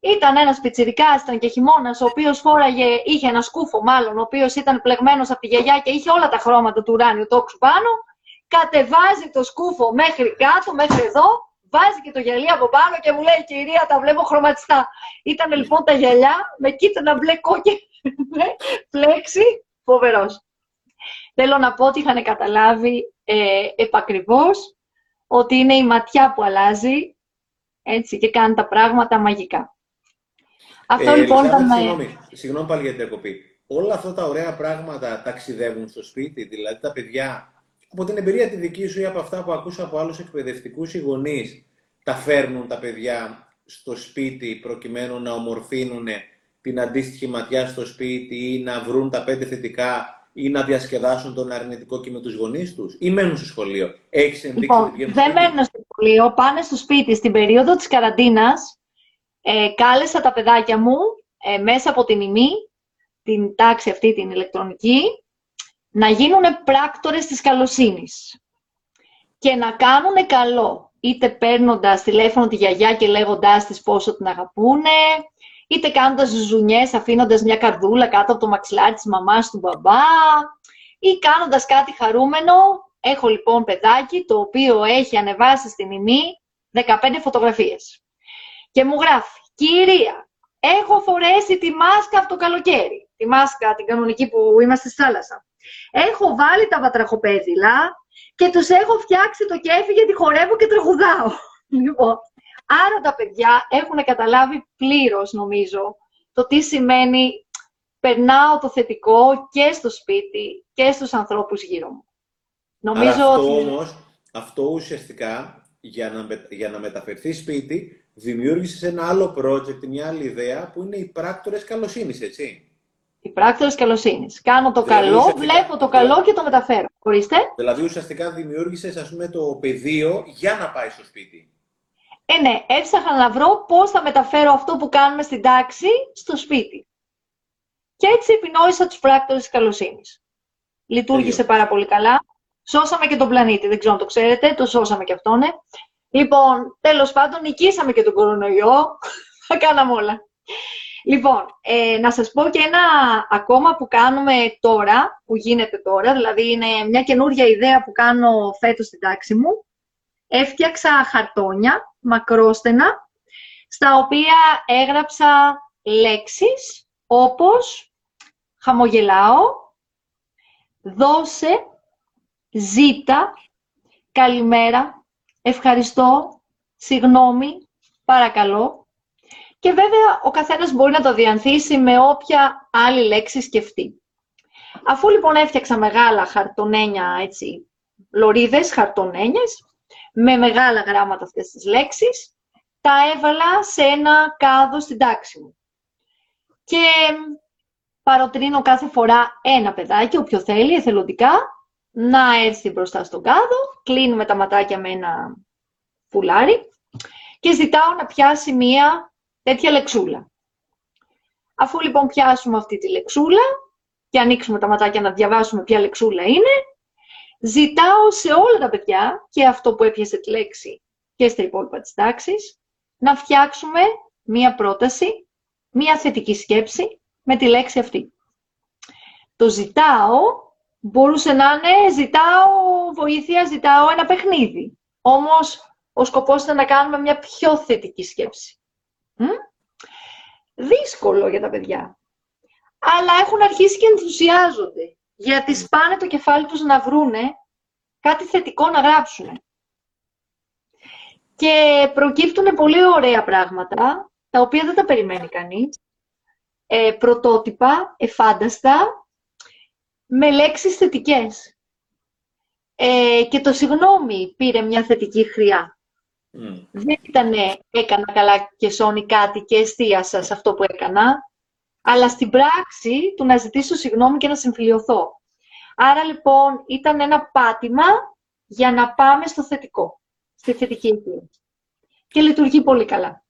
Ήταν ένας πιτσιρικάς, ήταν και χειμώνας, ο οποίος φόραγε, είχε ένα σκούφο μάλλον, ο οποίος ήταν πλεγμένος από τη γιαγιά και είχε όλα τα χρώματα του ουράνιου τόξου πάνω. Κατεβάζει το σκούφο μέχρι κάτω, μέχρι εδώ βάζει και το γυαλί από πάνω και μου λέει κυρία τα βλέπω χρωματιστά. Ήταν λοιπόν τα γυαλιά με κίτρινα μπλε κόκκι φλέξη, φοβερός. Θέλω να πω ότι είχαν καταλάβει ε, επακριβώς ότι είναι η ματιά που αλλάζει έτσι, και κάνει τα πράγματα μαγικά. Αυτό ε, λοιπόν ήταν... Συγγνώμη, συγγνώμη πάλι για την διακοπή. Όλα αυτά τα ωραία πράγματα ταξιδεύουν στο σπίτι, δηλαδή τα παιδιά από την εμπειρία τη δική σου ή από αυτά που ακούσα από άλλους εκπαιδευτικούς ή γονείς, τα φέρνουν τα παιδιά στο σπίτι προκειμένου να ομορφύνουν την αντίστοιχη ματιά στο σπίτι ή να βρουν τα πέντε θετικά ή να διασκεδάσουν τον αρνητικό και με τους γονείς τους ή μένουν στο σχολείο. Έχεις ενδείξει λοιπόν, ότι βγαίνουν δεν μένουν στο σχολείο, πάνε στο σπίτι. Στην περίοδο της καραντίνας ε, κάλεσα τα παιδάκια μου ε, μέσα από την ημί, την τάξη αυτή την ηλεκτρονική, να γίνουν πράκτορες της καλοσύνης και να κάνουν καλό, είτε παίρνοντας τηλέφωνο τη γιαγιά και λέγοντάς της πόσο την αγαπούνε, είτε κάνοντας ζουνιές, αφήνοντας μια καρδούλα κάτω από το μαξιλάρι της μαμάς του μπαμπά, ή κάνοντας κάτι χαρούμενο. Έχω λοιπόν παιδάκι, το οποίο έχει ανεβάσει στην ημί 15 φωτογραφίες. Και μου γράφει, κυρία, έχω φορέσει τη μάσκα από το καλοκαίρι. Τη μάσκα, την κανονική που είμαστε στη θάλασσα. Έχω βάλει τα βατραχοπέδιλα και τους έχω φτιάξει το κέφι γιατί χορεύω και τραγουδάω. Λοιπόν, άρα τα παιδιά έχουν καταλάβει πλήρως, νομίζω, το τι σημαίνει περνάω το θετικό και στο σπίτι και στους ανθρώπους γύρω μου. Νομίζω Άρα αυτό ότι... όμως, αυτό ουσιαστικά, για να, για να μεταφερθεί σπίτι, δημιούργησες ένα άλλο project, μια άλλη ιδέα, που είναι οι πράκτορες καλοσύνης, έτσι; Οι πράκτορες καλοσύνης. Κάνω το δηλαδή, καλό, βλέπω το καλό και το μεταφέρω. Ορίστε. Δηλαδή ουσιαστικά δημιούργησες ας πούμε, το πεδίο για να πάει στο σπίτι. Ε, ναι, έψαχνα να βρω πώς θα μεταφέρω αυτό που κάνουμε στην τάξη στο σπίτι. Και έτσι επινόησα τους πράκτορες της καλοσύνης. Λειτουργήσε πάρα πολύ καλά. Σώσαμε και τον πλανήτη, δεν ξέρω αν το ξέρετε, το σώσαμε και αυτόν. Ναι. Λοιπόν, τέλος πάντων, νικήσαμε και τον κορονοϊό. Θα κάναμε όλα. Λοιπόν, ε, να σας πω και ένα ακόμα που κάνουμε τώρα, που γίνεται τώρα, δηλαδή είναι μια καινούργια ιδέα που κάνω φέτος στην τάξη μου. Έφτιαξα χαρτόνια, μακρόστενα, στα οποία έγραψα λέξεις όπως χαμογελάω, δώσε, ζήτα, καλημέρα, ευχαριστώ, συγγνώμη, παρακαλώ, και βέβαια ο καθένας μπορεί να το διανθίσει με όποια άλλη λέξη σκεφτεί. Αφού λοιπόν έφτιαξα μεγάλα χαρτονένια, έτσι, λωρίδες, χαρτονένιες, με μεγάλα γράμματα αυτές τις λέξεις, τα έβαλα σε ένα κάδο στην τάξη μου. Και παροτρύνω κάθε φορά ένα παιδάκι, όποιο θέλει, εθελοντικά, να έρθει μπροστά στον κάδο, κλείνουμε τα ματάκια με ένα φουλάρι και ζητάω να πιάσει μία τέτοια λεξούλα. Αφού λοιπόν πιάσουμε αυτή τη λεξούλα και ανοίξουμε τα ματάκια να διαβάσουμε ποια λεξούλα είναι, ζητάω σε όλα τα παιδιά, και αυτό που έπιασε τη λέξη και στα υπόλοιπα της τάξης, να φτιάξουμε μία πρόταση, μία θετική σκέψη με τη λέξη αυτή. Το ζητάω μπορούσε να είναι ζητάω βοήθεια, ζητάω ένα παιχνίδι. Όμως ο σκοπός ήταν να κάνουμε μια πιο θετική σκέψη. Δύσκολο για τα παιδιά. Αλλά έχουν αρχίσει και ενθουσιάζονται. Γιατί σπάνε το κεφάλι τους να βρούνε κάτι θετικό να γράψουν. Και προκύπτουν πολύ ωραία πράγματα, τα οποία δεν τα περιμένει κανείς. Ε, πρωτότυπα, εφάνταστα, με λέξεις θετικές. Ε, και το συγγνώμη πήρε μια θετική χρειά. Mm. Δεν ήταν έκανα καλά και σώνει κάτι και εστίασα σε αυτό που έκανα, αλλά στην πράξη του να ζητήσω συγγνώμη και να συμφιλειωθώ. Άρα λοιπόν ήταν ένα πάτημα για να πάμε στο θετικό, στη θετική αιτία. Και λειτουργεί πολύ καλά.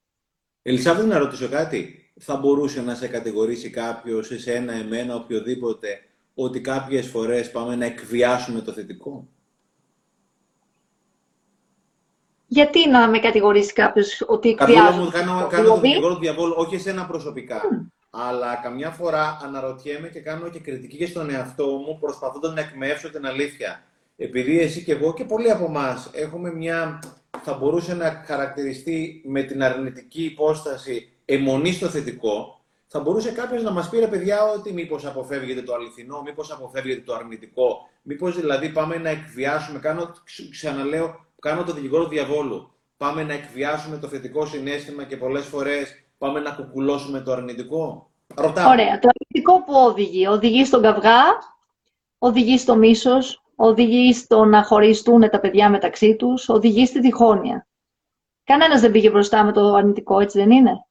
Ελισάβη, να ρωτήσω κάτι. Θα μπορούσε να σε κατηγορήσει κάποιος, εσένα, εμένα, οποιοδήποτε, ότι κάποιες φορές πάμε να εκβιάσουμε το θετικό. Γιατί να με κατηγορήσει κάποιος ότι εκβιάζω. μου, κάνω, κάνω τον δικηγόρο του διαβόλου, όχι εσένα προσωπικά. Αλλά καμιά φορά αναρωτιέμαι και κάνω και κριτική και στον εαυτό μου, προσπαθώντας να εκμεύσω την αλήθεια. Επειδή εσύ και εγώ και πολλοί από εμάς έχουμε μια. θα μπορούσε να χαρακτηριστεί με την αρνητική υπόσταση αιμονή στο θετικό, θα μπορούσε κάποιος να μας πει ρε παιδιά ότι μήπως αποφεύγεται το αληθινό, μήπως αποφεύγεται το αρνητικό, μήπως δηλαδή πάμε να εκβιάσουμε. Κάνω, ξαναλέω, κάνω το δικηγόρο διαβόλου. Πάμε να εκβιάσουμε το θετικό συνέστημα και πολλές φορές πάμε να κουκουλώσουμε το αρνητικό. Ρωτάω. Ωραία. Το αρνητικό που οδηγεί. Οδηγεί στον καυγά, οδηγεί στο μίσος, οδηγεί στο να χωριστούν τα παιδιά μεταξύ τους, οδηγεί στη διχόνοια. Κανένας δεν πήγε μπροστά με το αρνητικό, έτσι δεν είναι;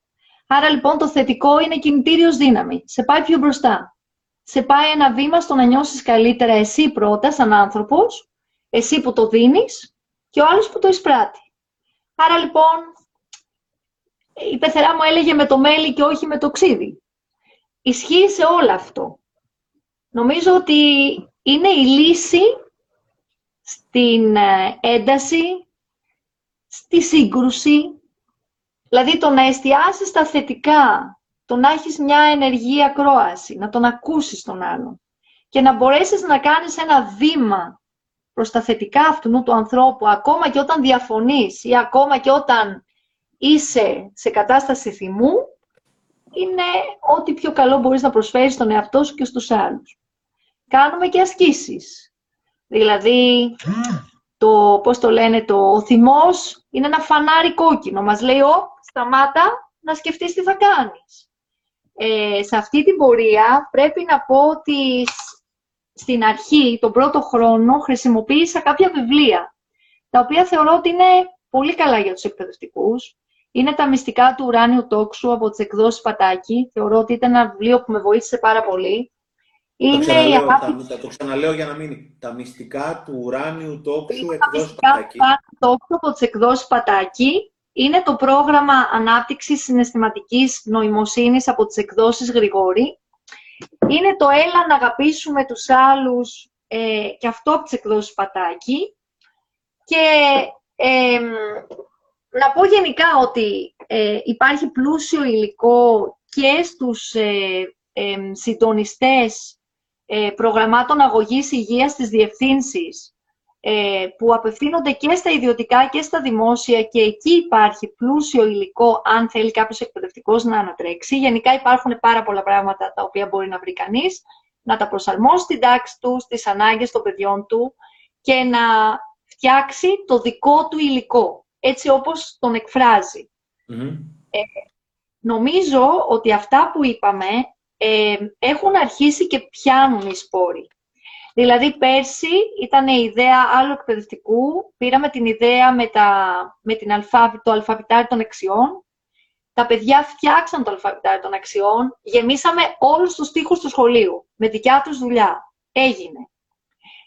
Άρα λοιπόν το θετικό είναι κινητήριος δύναμη. Σε πάει πιο μπροστά. Σε πάει ένα βήμα στο να νιώσεις καλύτερα εσύ πρώτα, σαν άνθρωπος, εσύ που το δίνεις και ο άλλος που το εισπράττει. Άρα λοιπόν, η πεθερά μου έλεγε με το μέλι και όχι με το ξύδι. Ισχύει σε όλο αυτό. Νομίζω ότι είναι η λύση στην ε, ένταση, στη σύγκρουση, δηλαδή το να εστιάσεις στα θετικά, το να έχεις μια ενεργή ακρόαση, να τον ακούσεις τον άλλον και να μπορέσεις να κάνεις ένα βήμα προς τα θετικά αυτού του ανθρώπου, ακόμα και όταν διαφωνείς ή ακόμα και όταν είσαι σε κατάσταση θυμού, είναι ό,τι πιο καλό μπορείς να προσφέρεις στον εαυτό σου και στους άλλους. Κάνουμε και ασκήσεις. Δηλαδή, το, πώς το λένε, το, ο θυμός είναι ένα φανάρι κόκκινο. Μας λέει, ο, σταμάτα να σκεφτείς τι θα κάνεις. Ε, σε αυτή την πορεία πρέπει να πω ότι στην αρχή, τον πρώτο χρόνο, χρησιμοποίησα κάποια βιβλία, τα οποία θεωρώ ότι είναι πολύ καλά για τους εκπαιδευτικούς. Είναι τα μυστικά του ουράνιου τόξου από τις εκδόσεις Πατάκη. Θεωρώ ότι ήταν ένα βιβλίο που με βοήθησε πάρα πολύ. Είναι το, ξαναλέω, η αγάπη... τα, το ξαναλέω για να μείνει. Τα μυστικά του ουράνιου τόξου εκδόσεις Πατάκη. Τα μυστικά του τόξου από τις εκδόσεις Πατάκη. Είναι το πρόγραμμα ανάπτυξης συναισθηματικής νοημοσύνης από τις εκδόσεις Γρηγόρη είναι το έλα να αγαπήσουμε τους άλλους ε, και αυτό από τις εκδόσεις Πατάκη. Και να πω γενικά ότι ε, υπάρχει πλούσιο υλικό και στους ε, συντονιστές ε, προγραμμάτων αγωγής υγείας στις διευθύνσεις ε, που απευθύνονται και στα ιδιωτικά και στα δημόσια και εκεί υπάρχει πλούσιο υλικό αν θέλει κάποιος εκπαιδευτικός να ανατρέξει. Γενικά υπάρχουν πάρα πολλά πράγματα τα οποία μπορεί να βρει κανείς, να τα προσαρμόσει στην τάξη του, στις ανάγκες των παιδιών του και να φτιάξει το δικό του υλικό, έτσι όπως τον εκφραζει Ε, νομίζω ότι αυτά που είπαμε ε, έχουν αρχίσει και πιάνουν οι σπόροι. Δηλαδή, πέρσι ήταν η ιδέα άλλου εκπαιδευτικού. Πήραμε την ιδέα με, τα, με την αλφάβη, το αλφαβητάρι των αξιών. Τα παιδιά φτιάξαν το αλφαβητάρι των αξιών. Γεμίσαμε όλους τους τοίχους του σχολείου. Με δικιά τους δουλειά. Έγινε.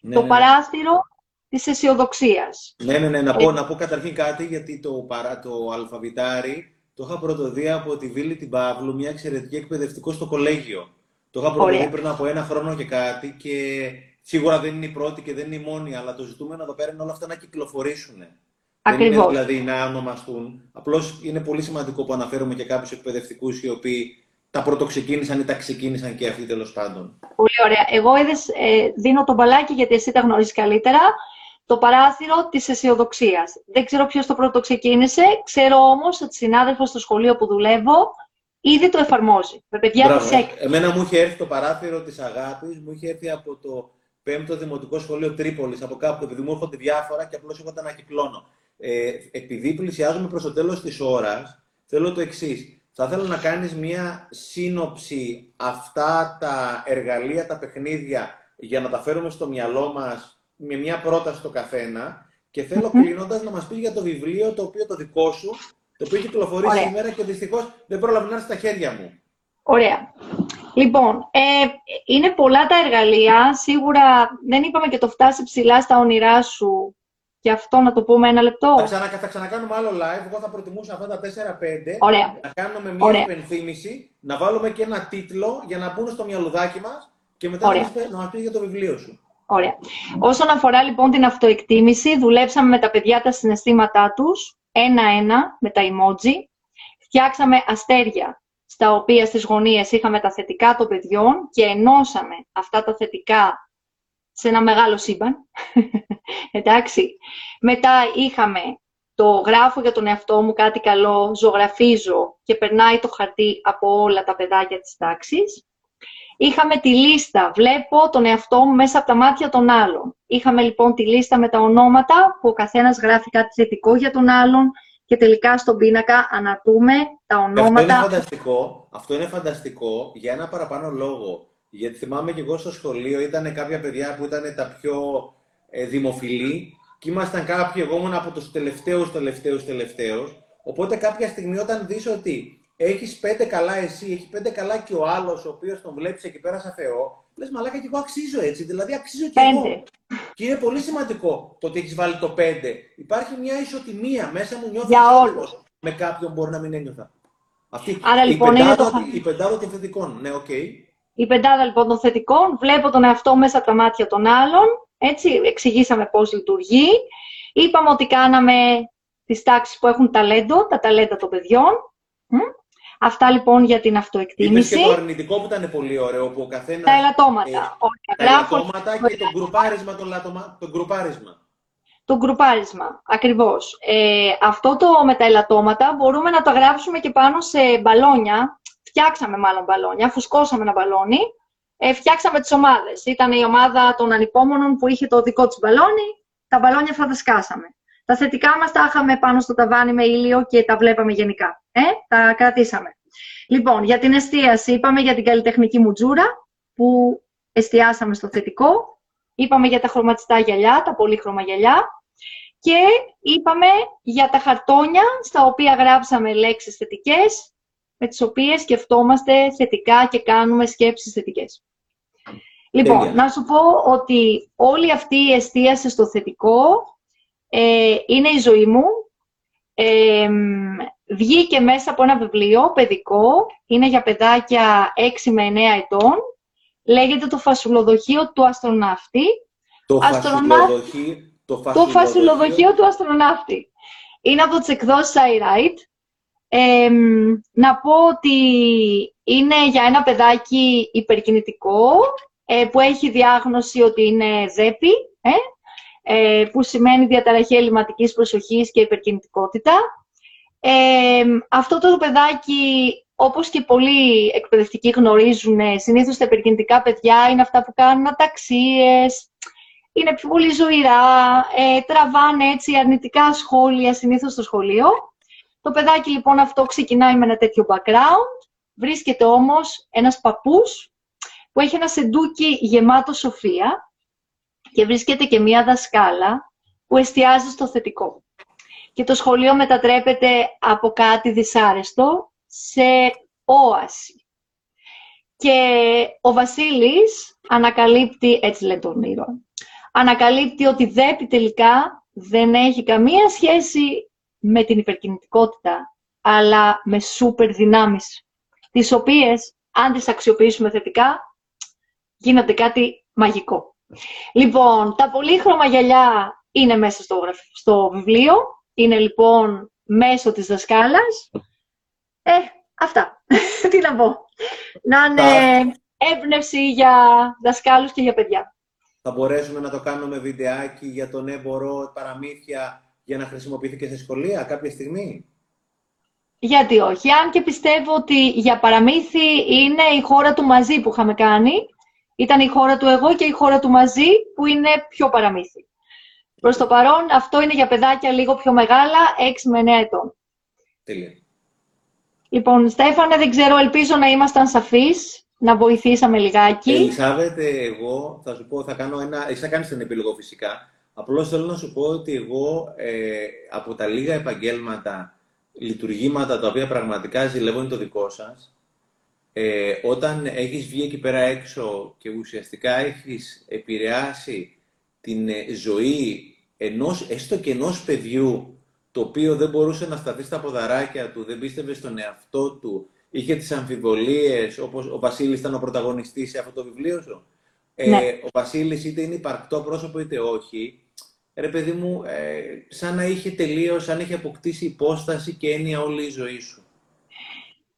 Ναι, το ναι, ναι. παράθυρο της αισιοδοξίας. Ναι, ναι, ναι. Να πω, ε... να πω καταρχήν κάτι, γιατί το, παρά, το αλφαβητάρι το είχα πρωτοδεί από τη Βίλη την Παύλου, μια εξαιρετική εκπαιδευτικό στο κολέγιο. Το είχα πρωτοδεί πριν από ένα χρόνο και κάτι και Σίγουρα δεν είναι η πρώτη και δεν είναι η μόνη, αλλά το ζητούμενο εδώ πέρα είναι όλα αυτά να κυκλοφορήσουν. Ακριβώς. Δεν είναι δηλαδή να ονομαστούν. Απλώς είναι πολύ σημαντικό που αναφέρουμε και κάποιους εκπαιδευτικούς οι οποίοι τα πρωτοξεκίνησαν ή τα ξεκίνησαν και αυτοί τέλος πάντων. Πολύ ωραία. Εγώ είδες, ε, δίνω το μπαλάκι γιατί εσύ τα γνωρίζεις καλύτερα. Το παράθυρο της αισιοδοξίας. Δεν ξέρω ποιος το πρώτο ξεκίνησε. Ξέρω όμως ότι συνάδελφος στο σχολείο που δουλεύω ήδη το εφαρμόζει. Με παιδιά της Εμένα μου είχε έρθει το παράθυρο της αγάπης, μου είχε έρθει από το πέμπτο δημοτικό σχολείο Τρίπολης, από κάπου, επειδή μου έρχονται διάφορα και απλώς εγώ τα ανακυκλώνω. Ε, επειδή πλησιάζουμε προς το τέλος της ώρας, θέλω το εξής. Θα ήθελα να κάνεις μία σύνοψη αυτά τα εργαλεία, τα παιχνίδια, για να τα φέρουμε στο μυαλό μας με μία πρόταση το καθένα. Και θέλω mm-hmm. κλείνοντας να μας πεις για το βιβλίο το οποίο το δικό σου, το οποίο κυκλοφορεί σήμερα και δυστυχώς δεν πρόλαβε να έρθει στα χέρια μου. Ωραία. Λοιπόν, ε, είναι πολλά τα εργαλεία. Σίγουρα δεν είπαμε και το φτάσει ψηλά στα όνειρά σου. Και αυτό να το πούμε ένα λεπτό. Θα, ξανα, θα ξανακάνουμε άλλο live. Εγώ θα προτιμούσα αυτά τα 4-5. Ωραία. Να κάνουμε μια Ωραία. υπενθύμηση, να βάλουμε και ένα τίτλο για να μπουν στο μυαλουδάκι μας και μετά Ωραία. να μας πει για το βιβλίο σου. Ωραία. Όσον αφορά λοιπόν την αυτοεκτίμηση, δουλέψαμε με τα παιδιά τα συναισθήματά τους, ένα-ένα, με τα emoji. Φτιάξαμε αστέρια στα οποία στις γωνίες είχαμε τα θετικά των παιδιών και ενώσαμε αυτά τα θετικά σε ένα μεγάλο σύμπαν. Εντάξει. Μετά είχαμε το γράφω για τον εαυτό μου κάτι καλό, ζωγραφίζω και περνάει το χαρτί από όλα τα παιδάκια της τάξης. Είχαμε τη λίστα, βλέπω τον εαυτό μου μέσα από τα μάτια των άλλων. Είχαμε λοιπόν τη λίστα με τα ονόματα που ο καθένας γράφει κάτι θετικό για τον άλλον, και τελικά στον πίνακα ανατούμε τα ονόματα. Αυτό είναι φανταστικό, αυτό είναι φανταστικό για ένα παραπάνω λόγο. Γιατί θυμάμαι και εγώ στο σχολείο ήταν κάποια παιδιά που ήταν τα πιο ε, δημοφιλή και ήμασταν κάποιοι, εγώ ήμουν από τους τελευταίους, τελευταίους, τελευταίους. Οπότε κάποια στιγμή όταν δεις ότι έχεις πέντε καλά εσύ, έχει πέντε καλά και ο άλλος, ο οποίος τον βλέπεις εκεί πέρα σαν Θεό, λες μαλάκα και εγώ αξίζω έτσι, δηλαδή αξίζω και εγώ. Και είναι πολύ σημαντικό το ότι έχεις βάλει το πέντε. Υπάρχει μια ισοτιμία μέσα μου, νιώθω Για όλους. με κάποιον μπορεί να μην ένιωθα. Αυτή, Άρα, η λοιπόν, είναι πεντάδα, το- η πεντάδα των θετικών, ναι, οκ. Η πεντάδα λοιπόν των θετικών, βλέπω τον εαυτό μέσα από τα μάτια των άλλων, έτσι, εξηγήσαμε πώς λειτουργεί. Είπαμε ότι κάναμε τις τάξεις που έχουν ταλέντο, τα ταλέντα των παιδιών. Μμ. Αυτά λοιπόν για την Είπες αυτοεκτίμηση. και το αρνητικό που ήταν πολύ ωραίο, που ο καθένας... Τα ελαττώματα. ε, Ωραία, τα γράφω ελαττώματα και το γκρουπάρισμα, το, λατωμα- το γκρουπάρισμα. το γκρουπάρισμα. Ακριβώς. Ε, αυτό το με τα ελαττώματα μπορούμε να το γράψουμε και πάνω σε μπαλόνια. Φτιάξαμε μάλλον μπαλόνια, φουσκώσαμε ένα μπαλόνι. Ε, φτιάξαμε τις ομάδες. Ήταν η ομάδα των ανυπόμονων που είχε το δικό της μπαλόνι. Τα μπαλόνια αυτά τα σκάσαμε. Τα θετικά μας τα είχαμε πάνω στο ταβάνι με ήλιο και τα βλέπαμε γενικά. Ε, τα κρατήσαμε. Λοιπόν, για την εστίαση είπαμε για την καλλιτεχνική μουτζούρα που εστιάσαμε στο θετικό. Είπαμε για τα χρωματιστά γυαλιά, τα πολύχρωμα γυαλιά. Και είπαμε για τα χαρτόνια στα οποία γράψαμε λέξεις θετικές, με τις οποίες σκεφτόμαστε θετικά και κάνουμε σκέψεις θετικές. Λοιπόν, Τέλεια. να σου πω ότι όλη αυτή η εστίαση στο θετικό ε, είναι η ζωή μου. Ε, μ, βγήκε μέσα από ένα βιβλίο παιδικό, είναι για παιδάκια 6 με 9 ετών, λέγεται το φασουλοδοχείο του αστροναύτη Το Αστροναύτη. φασουλοδοχείο, το το φασουλοδοχείο του αστροναύτη. Είναι από τις εκδόσεις iWrite. Ε, μ, να πω ότι είναι για ένα παιδάκι υπερκινητικό ε, που έχει διάγνωση ότι είναι ΔΕΠΗ, ε, ε, που σημαίνει διαταραχή ελληματικής προσοχής και υπερκινητικότητα. Ε, αυτό το παιδάκι, όπως και πολλοί εκπαιδευτικοί γνωρίζουν, ε, συνήθως τα υπερκινητικά παιδιά είναι αυτά που κάνουν αταξίες, είναι πιο πολύ ζωηρά, ε, τραβάνε έτσι αρνητικά σχόλια συνήθως στο σχολείο. Το παιδάκι λοιπόν αυτό ξεκινάει με ένα τέτοιο background, βρίσκεται όμως ένας παππούς που έχει ένα σεντούκι γεμάτο σοφία και βρίσκεται και μία δασκάλα που εστιάζει στο θετικό. Και το σχολείο μετατρέπεται από κάτι δυσάρεστο σε όαση. Και ο Βασίλης ανακαλύπτει, έτσι λένε τον ήρωα, ανακαλύπτει ότι ΔΕΠΗ τελικά δεν έχει καμία σχέση με την υπερκινητικότητα, αλλά με σούπερ δυνάμεις, τις οποίες, αν τις αξιοποιήσουμε θετικά, γίνονται κάτι μαγικό. Λοιπόν, τα πολύχρωμα γυαλιά είναι μέσα στο, γραφ- στο βιβλίο, είναι λοιπόν μέσω της δασκάλας. Ε, αυτά. Τι να πω. Να είναι έμπνευση για δασκάλους και για παιδιά. Θα μπορέσουμε να το κάνουμε βιντεάκι για τον έμπορο παραμύθια για να χρησιμοποιηθεί και σε σχολεία κάποια στιγμή; Γιατί όχι. Αν και πιστεύω ότι για παραμύθι είναι η χώρα του μαζί που είχαμε κάνει. Ήταν η χώρα του εγώ και η χώρα του μαζί που είναι πιο παραμύθι. Προς το παρόν αυτό είναι για παιδάκια λίγο πιο μεγάλα, 6 με 9 ετών. Τέλεια. Λοιπόν, Στέφανε, δεν ξέρω, ελπίζω να ήμασταν σαφείς, να βοηθήσαμε λιγάκι. Ελισάβετ, εγώ θα σου πω, θα κάνω ένα. Εσύ θα κάνεις τον επίλογο φυσικά. Απλώς θέλω να σου πω ότι εγώ ε, από τα λίγα επαγγέλματα, λειτουργήματα τα οποία πραγματικά ζηλεύω είναι το δικό σας. Ε, όταν έχεις βγει εκεί πέρα έξω και ουσιαστικά έχεις επηρεάσει την ε, ζωή ενός, έστω και ενός παιδιού το οποίο δεν μπορούσε να σταθεί στα ποδαράκια του, δεν πίστευε στον εαυτό του, είχε τις αμφιβολίες, όπως ο Βασίλης ήταν ο πρωταγωνιστής σε αυτό το βιβλίο σου; Ε, Ναι. ο Βασίλης είτε είναι υπαρκτό πρόσωπο είτε όχι, ρε παιδί μου, ε, σαν να είχε τελείως, σαν να είχε αποκτήσει υπόσταση και έννοια όλη η ζωή σου.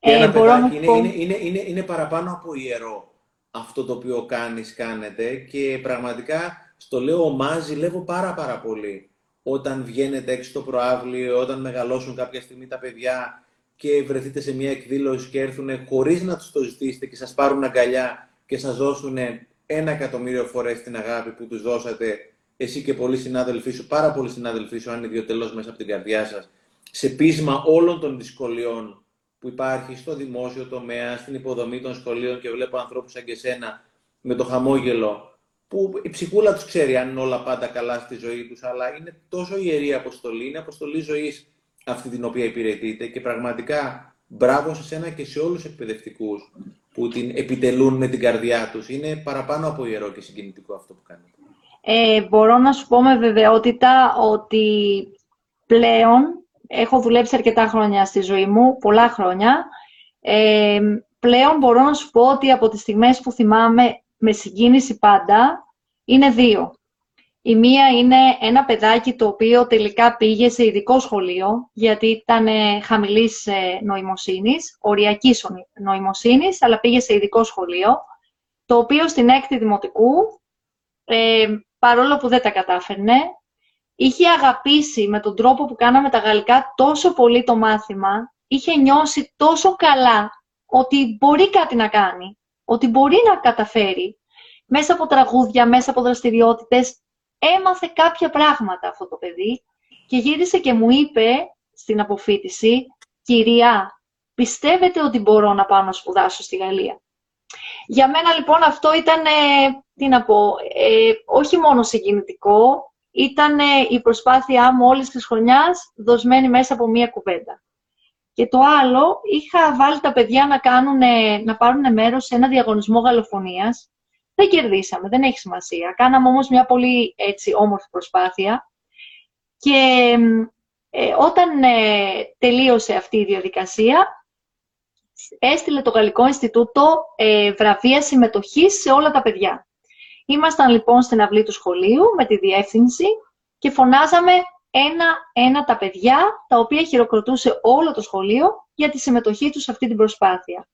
Και Ε, ένα μπορώ να παιδάκι σου είναι, πω- είναι, είναι, είναι, είναι παραπάνω από ιερό αυτό το οποίο κάνεις, κάνετε. Και πραγματικά στο λέω ομά, ζηλεύω πάρα πάρα πολύ. Όταν βγαίνετε έξω στο προάβλιο, όταν μεγαλώσουν κάποια στιγμή τα παιδιά και βρεθείτε σε μια εκδήλωση και έρθουν χωρίς να τους το ζητήσετε και σας πάρουν αγκαλιά και σας δώσουν ένα εκατομμύριο φορές την αγάπη που τους δώσατε εσύ και πολλοί συνάδελφοί σου, πάρα πολλοί συνάδελφοί σου, αν είναι ιδιωτελώς μέσα από την καρδιά σας, σε πείσμα όλων των δυσκολιών που υπάρχει στο δημόσιο τομέα, στην υποδομή των σχολείων και βλέπω ανθρώπους σαν και εσένα με το χαμόγελο που η ψυχούλα τους ξέρει αν είναι όλα πάντα καλά στη ζωή τους, αλλά είναι τόσο ιερή αποστολή, είναι αποστολή ζωής αυτή την οποία υπηρετείτε και πραγματικά μπράβο σε σένα και σε όλους τους εκπαιδευτικούς που την επιτελούν με την καρδιά τους. Είναι παραπάνω από ιερό και συγκινητικό αυτό που κάνετε. Ε, μπορώ να σου πω με βεβαιότητα ότι πλέον έχω δουλέψει αρκετά χρόνια στη ζωή μου, πολλά χρόνια. Ε, πλέον μπορώ να σου πω ότι από τις στιγμές που θυμάμαι με συγκίνηση πάντα, είναι δύο. Η μία είναι ένα παιδάκι το οποίο τελικά πήγε σε ειδικό σχολείο, γιατί ήταν χαμηλής ε, νοημοσύνης, οριακής νοημοσύνης, αλλά πήγε σε ειδικό σχολείο, το οποίο στην έκτη δημοτικού, ε, παρόλο που δεν τα κατάφερνε, είχε αγαπήσει με τον τρόπο που κάναμε τα γαλλικά τόσο πολύ το μάθημα, είχε νιώσει τόσο καλά ότι μπορεί κάτι να κάνει, ότι μπορεί να καταφέρει, μέσα από τραγούδια, μέσα από δραστηριότητες, έμαθε κάποια πράγματα αυτό το παιδί και γύρισε και μου είπε στην αποφύτιση «Κυρία, πιστεύετε ότι μπορώ να πάω να σπουδάσω στη Γαλλία». Για μένα λοιπόν αυτό ήταν, ε, τι να πω, ε, όχι μόνο συγκινητικό, ήταν η προσπάθειά μου όλης της χρονιάς δοσμένη μέσα από μία κουβέντα. Και το άλλο, είχα βάλει τα παιδιά να, κάνουν, να πάρουν μέρος σε ένα διαγωνισμό γαλλοφωνίας. Δεν κερδίσαμε, δεν έχει σημασία. Κάναμε όμως μια πολύ έτσι, όμορφη προσπάθεια. Και ε, όταν ε, τελείωσε αυτή η διαδικασία, έστειλε το Γαλλικό Ινστιτούτο ε, βραβεία συμμετοχής σε όλα τα παιδιά. Ήμασταν λοιπόν στην αυλή του σχολείου με τη διεύθυνση και φωνάζαμε ένα-ένα τα παιδιά, τα οποία χειροκροτούσε όλο το σχολείο για τη συμμετοχή τους σε αυτή την προσπάθεια.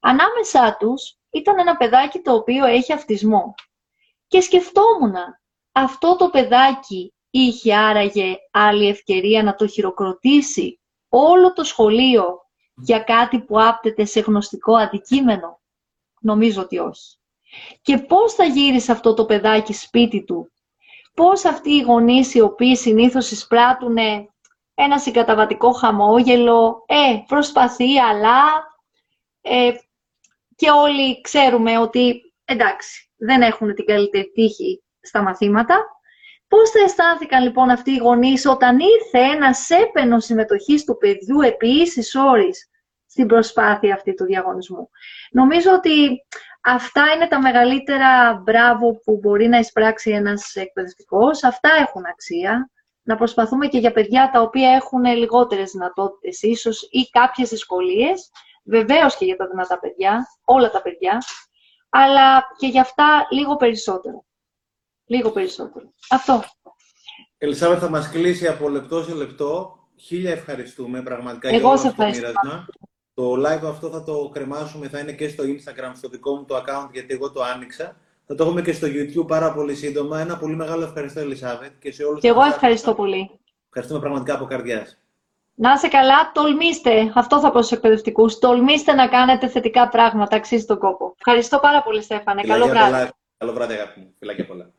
Ανάμεσά τους ήταν ένα παιδάκι το οποίο έχει αυτισμό. Και σκεφτόμουν, αυτό το παιδάκι είχε άραγε άλλη ευκαιρία να το χειροκροτήσει όλο το σχολείο για κάτι που άπτεται σε γνωστικό αντικείμενο. Νομίζω ότι όχι. Και πώς θα γύρισε αυτό το παιδάκι σπίτι του; Πώς αυτοί οι γονείς οι οποίοι συνήθως εισπράττουν ένα συγκαταβατικό χαμόγελο, ε, προσπαθεί, αλλά ε, και όλοι ξέρουμε ότι, εντάξει, δεν έχουν την καλύτερη τύχη στα μαθήματα. Πώς θα αισθάνθηκαν λοιπόν αυτοί οι γονείς όταν ήρθε ένας έπαινος συμμετοχής του παιδιού επί ίσης όρης στην προσπάθεια αυτή του διαγωνισμού; Νομίζω ότι Αυτά είναι τα μεγαλύτερα μπράβο που μπορεί να εισπράξει ένας εκπαιδευτικός. Αυτά έχουν αξία. Να προσπαθούμε και για παιδιά τα οποία έχουν λιγότερες δυνατότητες ίσως ή κάποιες δυσκολίες. Βεβαίως και για τα δυνατά παιδιά, όλα τα παιδιά. Αλλά και για αυτά λίγο περισσότερο. Λίγο περισσότερο. Αυτό. Ελισάβε, θα μας κλείσει από λεπτό σε λεπτό. Χίλια ευχαριστούμε πραγματικά Εγώ για όλο σε αυτό το ευχαριστώ. μοίρασμα. Το live αυτό θα το κρεμάσουμε, θα είναι και στο Instagram, στο δικό μου το account, γιατί εγώ το άνοιξα. Θα το έχουμε και στο YouTube πάρα πολύ σύντομα. Ένα πολύ μεγάλο ευχαριστώ, Ελισάβετ, και σε όλους Και εγώ τους ευχαριστώ πολύ. Ευχαριστούμε πραγματικά από καρδιάς. Να είσαι καλά, τολμήστε. Αυτό θα πω στους εκπαιδευτικούς. Τολμήστε να κάνετε θετικά πράγματα, αξίζει τον κόπο. Ευχαριστώ πάρα πολύ, Στέφανε. Καλό Φιλάκια βράδυ. πολλά. Καλό βράδυ, αγάπη μου. Φιλάκια πολλά.